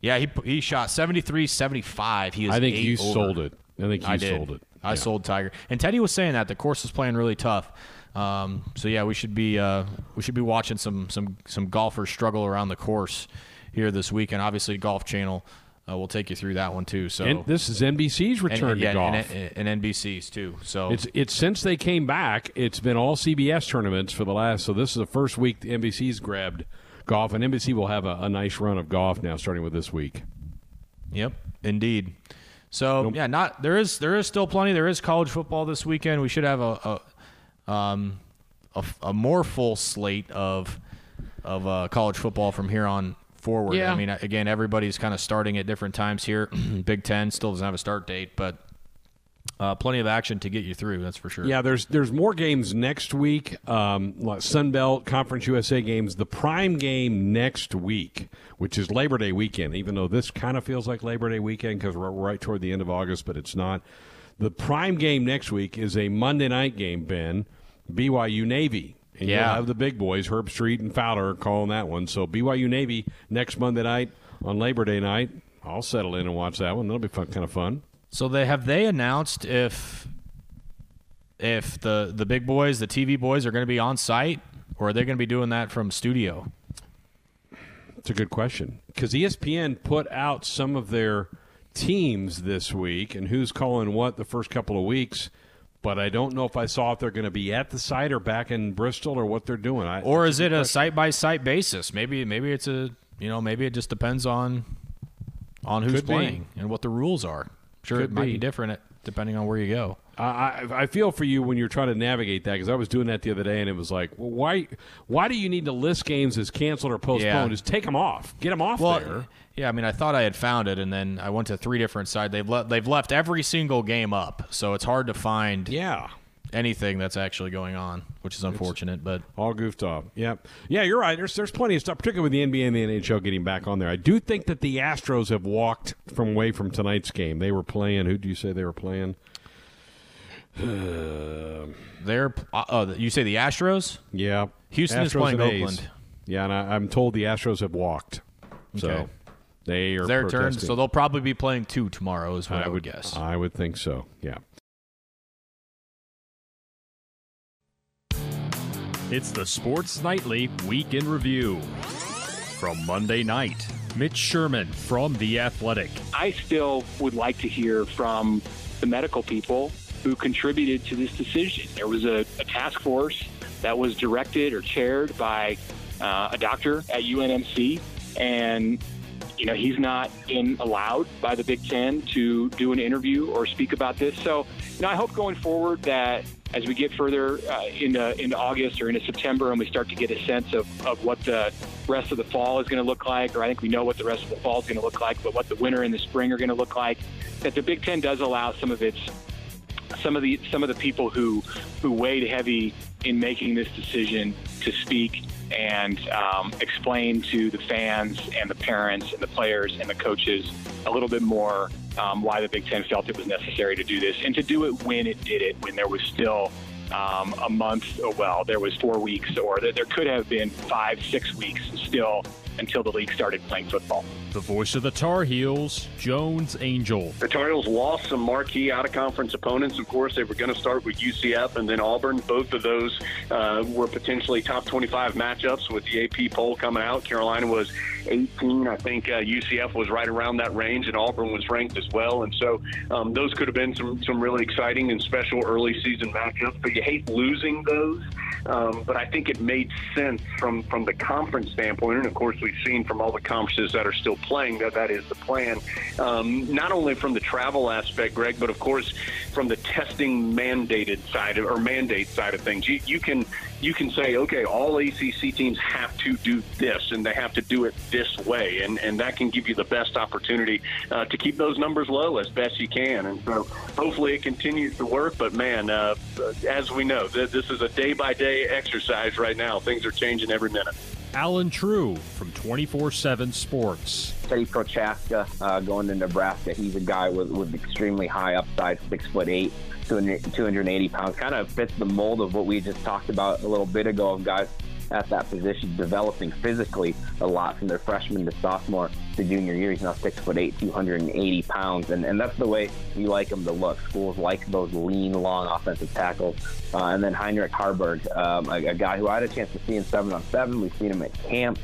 Yeah, he he shot 73 75. He is I think you over. sold it. I think you I sold it. I Yeah. sold Tiger. And Teddy was saying that the course is playing really tough. Um, so yeah, we should be uh, we should be watching some some some golfers struggle around the course here this weekend. Obviously, Golf Channel uh, will take you through that one too. So And this is NBC's return and, to golf. and, and NBC's too. So It's it's since they came back, it's been all CBS tournaments for the last. So this is the first week the NBC's grabbed golf, and NBC will have a, a nice run of golf now, starting with this week. Yep, indeed. So yeah, not there is there is still plenty. There is college football this weekend. We should have a a, um, a, a more full slate of of uh, college football from here on forward. Yeah. I mean, again, everybody's kind of starting at different times here. Big Ten still doesn't have a start date, but uh, plenty of action to get you through. That's for sure. Yeah, there's there's more games next week. Um, Sun Belt Conference USA games. The prime game next week, which is Labor Day weekend. Even though this kind of feels like Labor Day weekend because we're right toward the end of August, but it's not. The prime game next week is a Monday night game. Ben BYU Navy And Yeah. you'll have the big boys, Herbstreit and Fowler, calling that one. So BYU Navy next Monday night on Labor Day night. I'll settle in and watch that one. That'll be fun, kind of fun. So they have they announced if if the the big boys, the TV boys, are going to be on site, or are they going to be doing that from studio? It's a good question because ESPN put out some of their teams this week and who's calling what the first couple of weeks. But I don't know if I saw if they're going to be at the site or back in Bristol or what they're doing. I, Or is a it good a site by site basis? Maybe maybe it's a you know maybe it just depends on on who's Could be. playing and what the rules are. Sure, Could it might be, be. different depending on where you go. I, I I feel for you when you're trying to navigate that because I was doing that the other day and it was like, well, why why do you need to list games as canceled or postponed? Yeah. Just take them off, get them off Well, there. yeah, I mean, I thought I had found it, and then I went to three different sites. They've le- they've left every single game up, so it's hard to find yeah anything that's actually going on, which is unfortunate. But all goofed off. Yeah, Yeah, you're right. There's there's plenty of stuff, particularly with the NBA and the NHL getting back on there. I do think that the Astros have walked from away from tonight's game. They were playing. Who do you say they were playing? they're uh, oh, you say the Astros? Yeah. Houston is playing A's. Oakland. Yeah, and I, I'm told the Astros have walked. So Okay. they are Their turn, so they'll probably be playing two tomorrow. Is what I, would guess. I would think so. Yeah. It's the Sports Nightly Week in Review. From Monday night, Mitch Sherman from The Athletic. I still would like to hear from the medical people who contributed to this decision. There was a, a task force that was directed or chaired by uh, a doctor at UNMC, and you know he's not in allowed by the Big Ten to do an interview or speak about this. So, you know, I hope going forward that as we get further uh, into into August or into September, and we start to get a sense of, of what the rest of the fall is going to look like, or I think we know what the rest of the fall is going to look like, but what the winter and the spring are going to look like, that the Big Ten does allow some of its some of the some of the people who who weighed heavy in making this decision to speak and um, explain to the fans and the parents and the players and the coaches a little bit more um, why the Big Ten felt it was necessary to do this and to do it when it did it, when there was still um, a month, oh, well, there was four weeks, or that there could have been five, six weeks still until the league started playing football. The voice of the Tar Heels, Jones Angell. The Tar Heels lost some marquee out of conference opponents. Of course, they were going to start with UCF and then Auburn. Both of those uh, were potentially top 25 matchups with the AP poll coming out. Carolina was 18. I think uh, UCF was right around that range, and Auburn was ranked as well. And so um, those could have been some, some really exciting and special early season matchups. But you hate losing those. Um, but I think it made sense from, from the conference standpoint. And of course, we've seen from all the conferences that are still playing that that is the plan. Um, not only from the travel aspect, Greg, but of course from the testing mandated side of, or mandate side of things. You, you can you can say, okay, all ACC teams have to do this, and they have to do it this way, and, and that can give you the best opportunity uh, to keep those numbers low as best you can. And so hopefully it continues to work. But man, uh, as we know, th- this is a day by day exercise right now. Things are changing every minute. Allen Trieu from 24 7 Sports. Teddy Prochazka uh, going to Nebraska. He's a guy with, with extremely high upside, six foot eight, 200, 280 pounds. Kind of fits the mold of what we just talked about a little bit ago of guys at that position developing physically a lot from their freshman to sophomore to junior year. He's now six foot eight, 280 pounds, and, and that's the way we like him to look. Schools like those lean, long offensive tackles. Uh, and then Heinrich Haarberg, um, a, a guy who I had a chance to see in seven on seven. We've seen him at camp.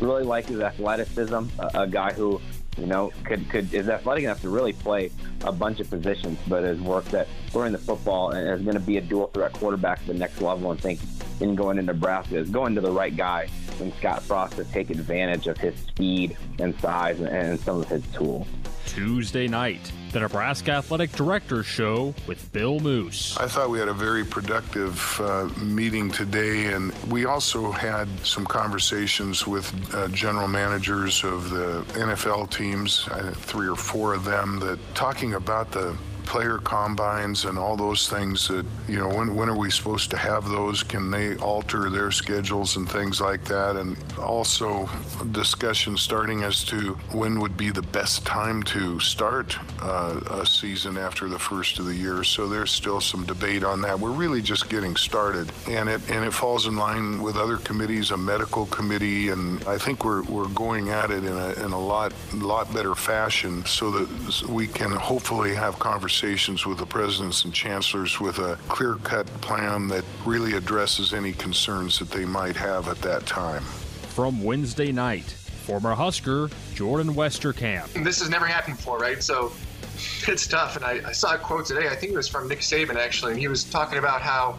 Really like his athleticism. A, a guy who you know, could could is athletic enough to really play a bunch of positions, but has worked at throwing the football and is going to be a dual threat quarterback at the next level. And think in going to Nebraska is going to the right guy and Scott Frost to take advantage of his speed and size and, and some of his tools. Tuesday night, the Nebraska Athletic Directors Show with Bill Moos. I thought we had a very productive uh, meeting today, and we also had some conversations with uh, general managers of the NFL teams, uh, three or four of them, that talking about the player combines and all those things that, you know, when, when are we supposed to have those? Can they alter their schedules and things like that? And also discussion starting as to when would be the best time to start uh, a season after the first of the year. So there's still some debate on that. We're really just getting started. And it, and it falls in line with other committees, a medical committee, and I think we're, we're going at it in a, in a lot, lot better fashion so that we can hopefully have conversations with the presidents and chancellors with a clear cut plan that really addresses any concerns that they might have at that time. From Wednesday night, former Husker Jordan Westerkamp. This has never happened before, right? So it's tough. And I, I, saw a quote today, I think it was from Nick Saban actually, and he was talking about how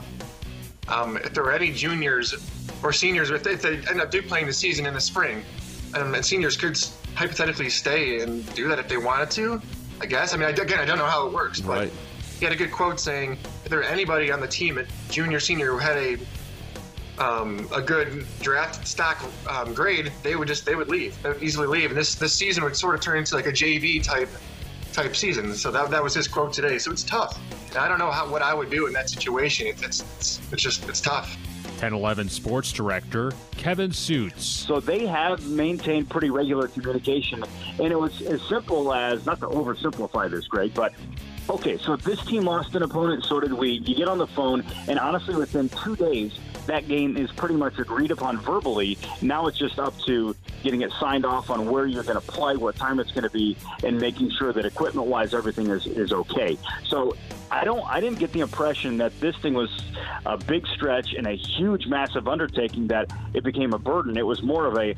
um, if there were any juniors or seniors, if they, if they end up do playing the season in the spring, um, and seniors could hypothetically stay and do that if they wanted to, I guess. I mean, I, again, I don't know how it works, but right. he had a good quote saying if there were anybody on the team at junior, senior who had a um, a good draft stock um, grade, they would just they would leave. They would easily leave, and this this season would sort of turn into like a JV type type season. So that, that was his quote today. So it's tough. And I don't know how what I would do in that situation. It's it's, it's just it's tough. 1011 sports director Kevin Sjuts. So they have maintained pretty regular communication, and it was as simple as not to oversimplify this, Greg, but okay, so if this team lost an opponent, so did we. You get on the phone, and honestly, within two days, that game is pretty much agreed upon verbally. Now it's just up to getting it signed off on where you're going to play, what time it's going to be, and making sure that equipment-wise everything is, is okay. So I don't. I didn't get the impression that this thing was a big stretch and a huge, massive undertaking that it became a burden. It was more of a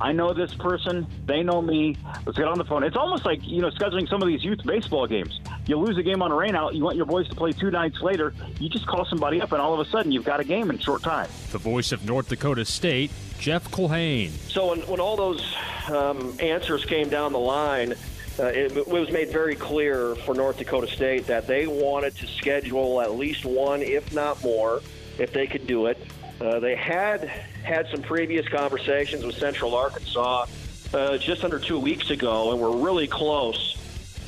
I know this person. They know me. Let's get on the phone. It's almost like, you know, scheduling some of these youth baseball games. You lose a game on a rainout. You want your boys to play two nights later. You just call somebody up, and all of a sudden you've got a game in short time. The voice of North Dakota State, Jeff Culhane. So when, when all those um, answers came down the line, uh, it, it, was made very clear for North Dakota State that they wanted to schedule at least one, if not more, if they could do it. Uh, they had had some previous conversations with Central Arkansas uh, just under two weeks ago, and were really close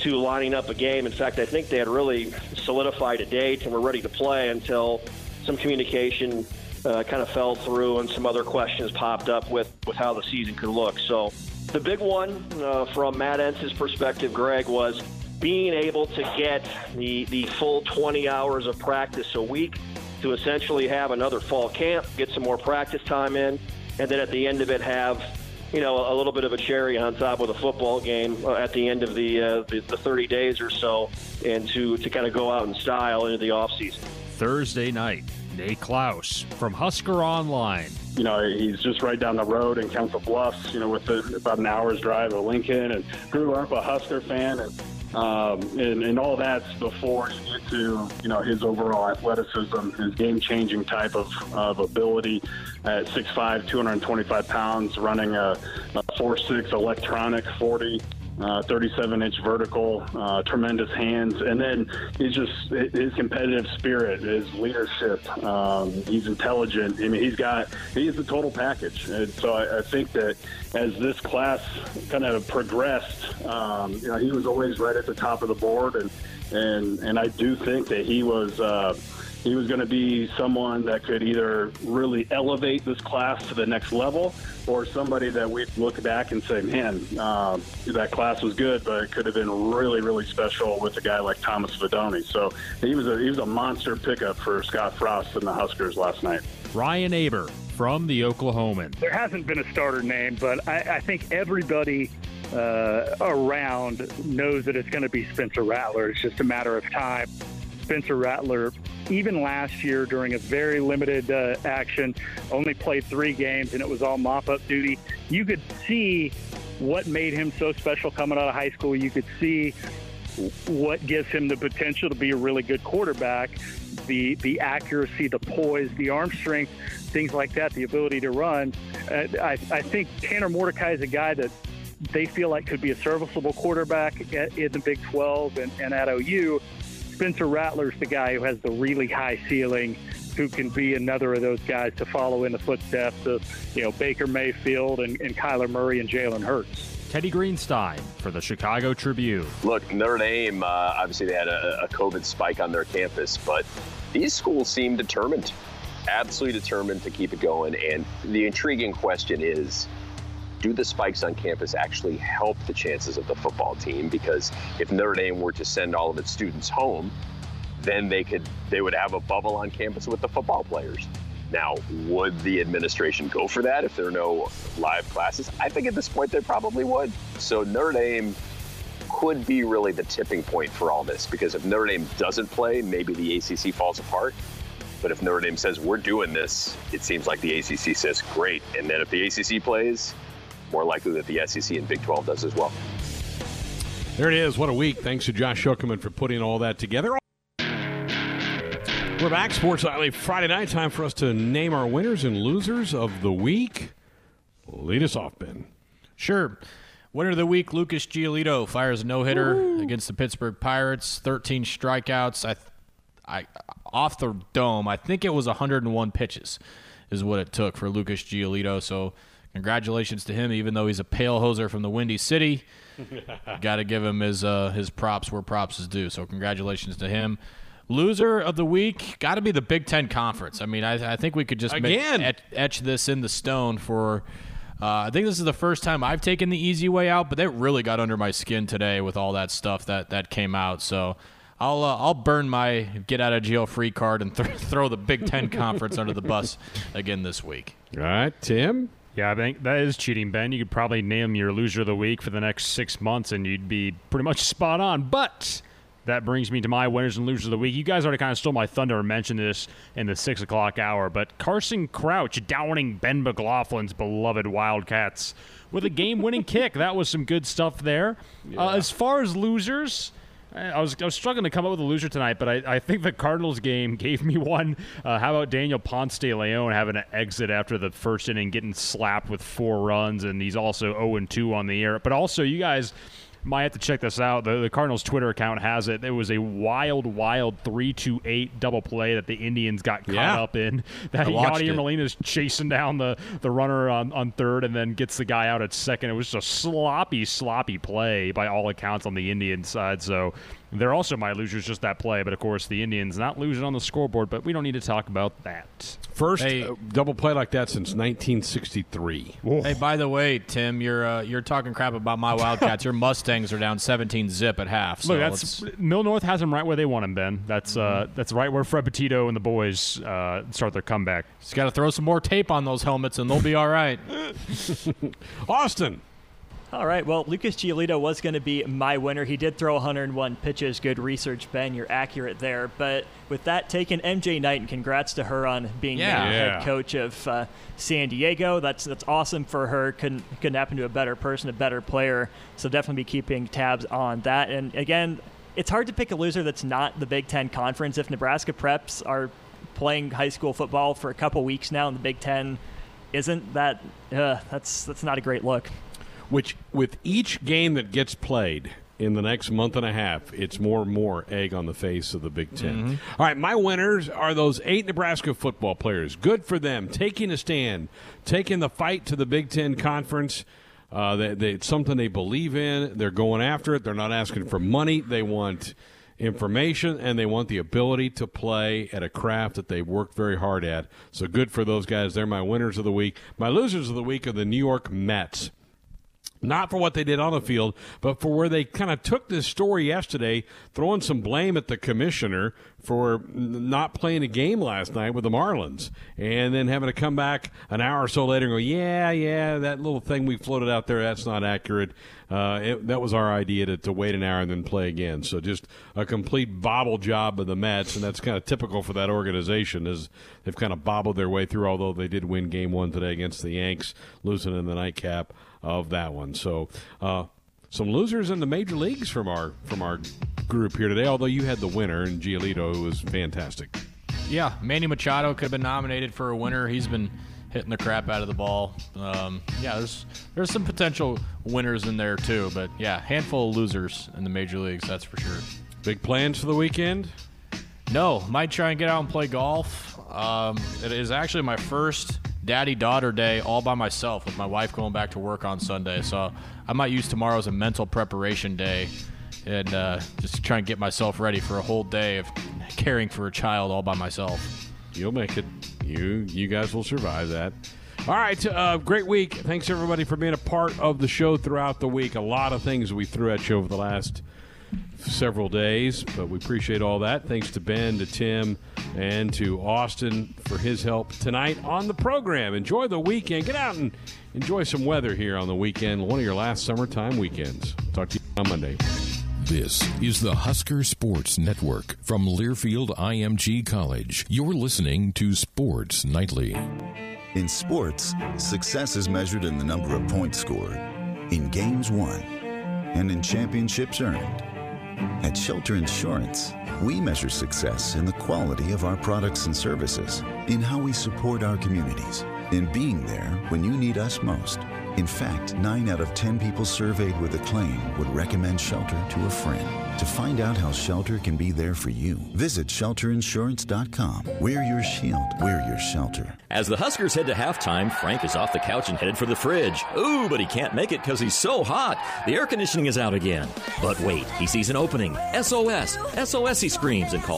to lining up a game. In fact, I think they had really solidified a date and were ready to play until some communication uh, kind of fell through and some other questions popped up with, with how the season could look. So the big one uh, from Matt Entz's perspective, Greg, was being able to get the, the full 20 hours of practice a week to essentially have another fall camp, get some more practice time in, and then at the end of it have you know, a little bit of a cherry on top with a football game uh, at the end of the, uh, the, the 30 days or so, and to, to kind of go out in style into the offseason. Thursday night, Nate Clouse from Husker Online. You know, he's just right down the road in Council Bluffs, you know, with the, about an hour's drive of Lincoln, and grew up a Husker fan, and um, and, and all that's before you get to you know his overall athleticism, his game-changing type of, of ability at 6'5", 225 pounds, running a, a 4.6 electronic 40 uh, 37 inch vertical, uh, tremendous hands, and then he's just his competitive spirit, his leadership. Um, he's intelligent. I mean, he's got he's the total package. And so I, I think that as this class kind of progressed, um, you know, he was always right at the top of the board, and and and I do think that he was. Uh, he was going to be someone that could either really elevate this class to the next level or somebody that we'd look back and say, man, um, that class was good, but it could have been really, really special with a guy like Thomas Fidone. So he was a, he was a monster pickup for Scott Frost and the Huskers last night. Ryan Aber from the Oklahoman. There hasn't been a starter name, but I, I think everybody uh, around knows that it's going to be Spencer Rattler. It's just a matter of time. Spencer Rattler, even last year during a very limited uh, action, only played three games and it was all mop up duty. You could see what made him so special coming out of high school. You could see what gives him the potential to be a really good quarterback the the accuracy, the poise, the arm strength, things like that, the ability to run. Uh, I, I think Tanner Mordecai is a guy that they feel like could be a serviceable quarterback in the Big 12 and, and at OU. Spencer Rattler's the guy who has the really high ceiling, who can be another of those guys to follow in the footsteps of, you know, Baker Mayfield and, and Kyler Murray and Jalen Hurts. Teddy Greenstein for the Chicago Tribune. Look, Notre Dame, uh, obviously they had a, a COVID spike on their campus, but these schools seem determined, absolutely determined to keep it going. And the intriguing question is, do the spikes on campus actually help the chances of the football team? Because if Notre Dame were to send all of its students home, then they could they would have a bubble on campus with the football players. Now, would the administration go for that if there are no live classes? I think at this point they probably would. So Notre Dame could be really the tipping point for all this because if Notre Dame doesn't play, maybe the ACC falls apart. But if Notre Dame says we're doing this, it seems like the ACC says great. And then if the ACC plays, more likely that the SEC and Big 12 does as well. There it is. What a week. Thanks to Josh Shuckerman for putting all that together. We're back, Sports Nightly Friday night. Time for us to name our winners and losers of the week. Lead us off, Ben. Sure. Winner of the week, Lucas Giolito fires a no hitter against the Pittsburgh Pirates. 13 strikeouts. I, I, off the dome. I think it was 101 pitches, is what it took for Lucas Giolito. So, congratulations to him. Even though he's a pale hoser from the Windy City, got to give him his uh, his props where props is due. So, congratulations to him. Loser of the week got to be the Big Ten Conference. I mean, I, I think we could just Again. Make, etch, etch this in the stone for. Uh, I think this is the first time I've taken the easy way out, but that really got under my skin today with all that stuff that, that came out. So I'll uh, I'll burn my get out of jail free card and th- throw the Big Ten Conference under the bus again this week. All right, Tim. Yeah, I think that is cheating, Ben. You could probably name your loser of the week for the next six months, and you'd be pretty much spot on. But that brings me to my winners and losers of the week. You guys already kind of stole my thunder and mentioned this in the six o'clock hour, but Carson Crouch downing Ben McLaughlin's beloved Wildcats with a game-winning kick. That was some good stuff there. Uh, as far as losers. I was, I was struggling to come up with a loser tonight, but I, I think the Cardinals game gave me one. Uh, how about Daniel Ponce de Leon having an exit after the first inning, getting slapped with four runs, and he's also 0 2 on the air. But also, you guys might have to check this out. The, the Cardinals Twitter account has it. It was a wild, wild three to eight double play that the Indians got caught Yeah. up in. That Yadier. Molina's chasing down the, the runner on, on third and then gets the guy out at second. It was just a sloppy, sloppy play by all accounts on the Indian side. So they're also my losers, just that play. But of course, the Indians not losing on the scoreboard, but we don't need to talk about that. First Hey. uh, double play like that since 1963. Hey, by the way, Tim, you're uh, you're talking crap about my Wildcats. Your Mustangs are down 17 zip at half. So Look, that's let's- Mill North has them right where they want them, Ben. That's uh, that's right where Fred Petito and the boys uh, start their comeback. just got to throw some more tape on those helmets, and they'll be all right. Austin. All right. Well, Lucas Giolito was going to be my winner. He did throw 101 pitches. Good research, Ben. You're accurate there. But with that taken, MJ Knight, and congrats to her on being Yeah. named Yeah. head coach of uh, San Diego. That's that's awesome for her. Couldn't couldn't happen to a better person, a better player. So definitely be keeping tabs on that. And again, it's hard to pick a loser that's not the Big Ten Conference. If Nebraska preps are playing high school football for a couple weeks now in the Big Ten, isn't that uh, that's that's not a great look. Which, with each game that gets played in the next month and a half, it's more and more egg on the face of the Big 10 All right, my winners are those eight Nebraska football players. Good for them, taking a stand, taking the fight to the Big Ten Conference. Uh, they, they, it's something they believe in. They're going after it. They're not asking for money. They want information and they want the ability to play at a craft that they worked very hard at. So good for those guys. They're my winners of the week. My losers of the week are the New York Mets not for what they did on the field, but for where they kind of took this story yesterday, throwing some blame at the commissioner for not playing a game last night with the Marlins, and then having to come back an hour or so later and go, "Yeah, yeah, that little thing we floated out there, that's not accurate. Uh, it, that was our idea to, to wait an hour and then play again." So just a complete bobble job of the Mets, and that's kind of typical for that organization. Is they've kind of bobbled their way through, although they did win Game One today against the Yanks, losing in the nightcap of that one. So, uh, some losers in the major leagues from our from our group here today. Although you had the winner in Giolito, who was fantastic. Yeah, Manny Machado could have been nominated for a winner. He's been hitting the crap out of the ball. Um, yeah, there's there's some potential winners in there too, but yeah, handful of losers in the major leagues, that's for sure. Big plans for the weekend? No, might try and get out and play golf. Um, it is actually my first daddy daughter day all by myself with my wife going back to work on Sunday. So I might use tomorrow as a mental preparation day and uh, just try and get myself ready for a whole day of caring for a child all by myself. You'll make it. You you guys will survive that. All right, uh, great week. Thanks everybody for being a part of the show throughout the week. A lot of things we threw at you over the last several days, but we appreciate all that. Thanks to Ben, to Tim, and to Austin for his help tonight on the program. Enjoy the weekend. Get out and enjoy some weather here on the weekend. One of your last summertime weekends. Talk to you on Monday. This is the Husker Sports Network from Learfield IMG College. You're listening to Sports Nightly. In sports, success is measured in the number of points scored, in games won, and in championships earned. At Shelter Insurance, we measure success in the quality of our products and services, in how we support our communities, in being there when you need us most. In fact, 9 out of 10 people surveyed with a claim would recommend Shelter to a friend. To find out how Shelter can be there for you, visit shelterinsurance.com. Wear your shield, wear your shelter. As the Huskers head to halftime, Frank is off the couch and headed for the fridge. Ooh, but he can't make it because he's so hot. The air conditioning is out again. But wait, he sees an opening. SOS! SOS, he screams and calls.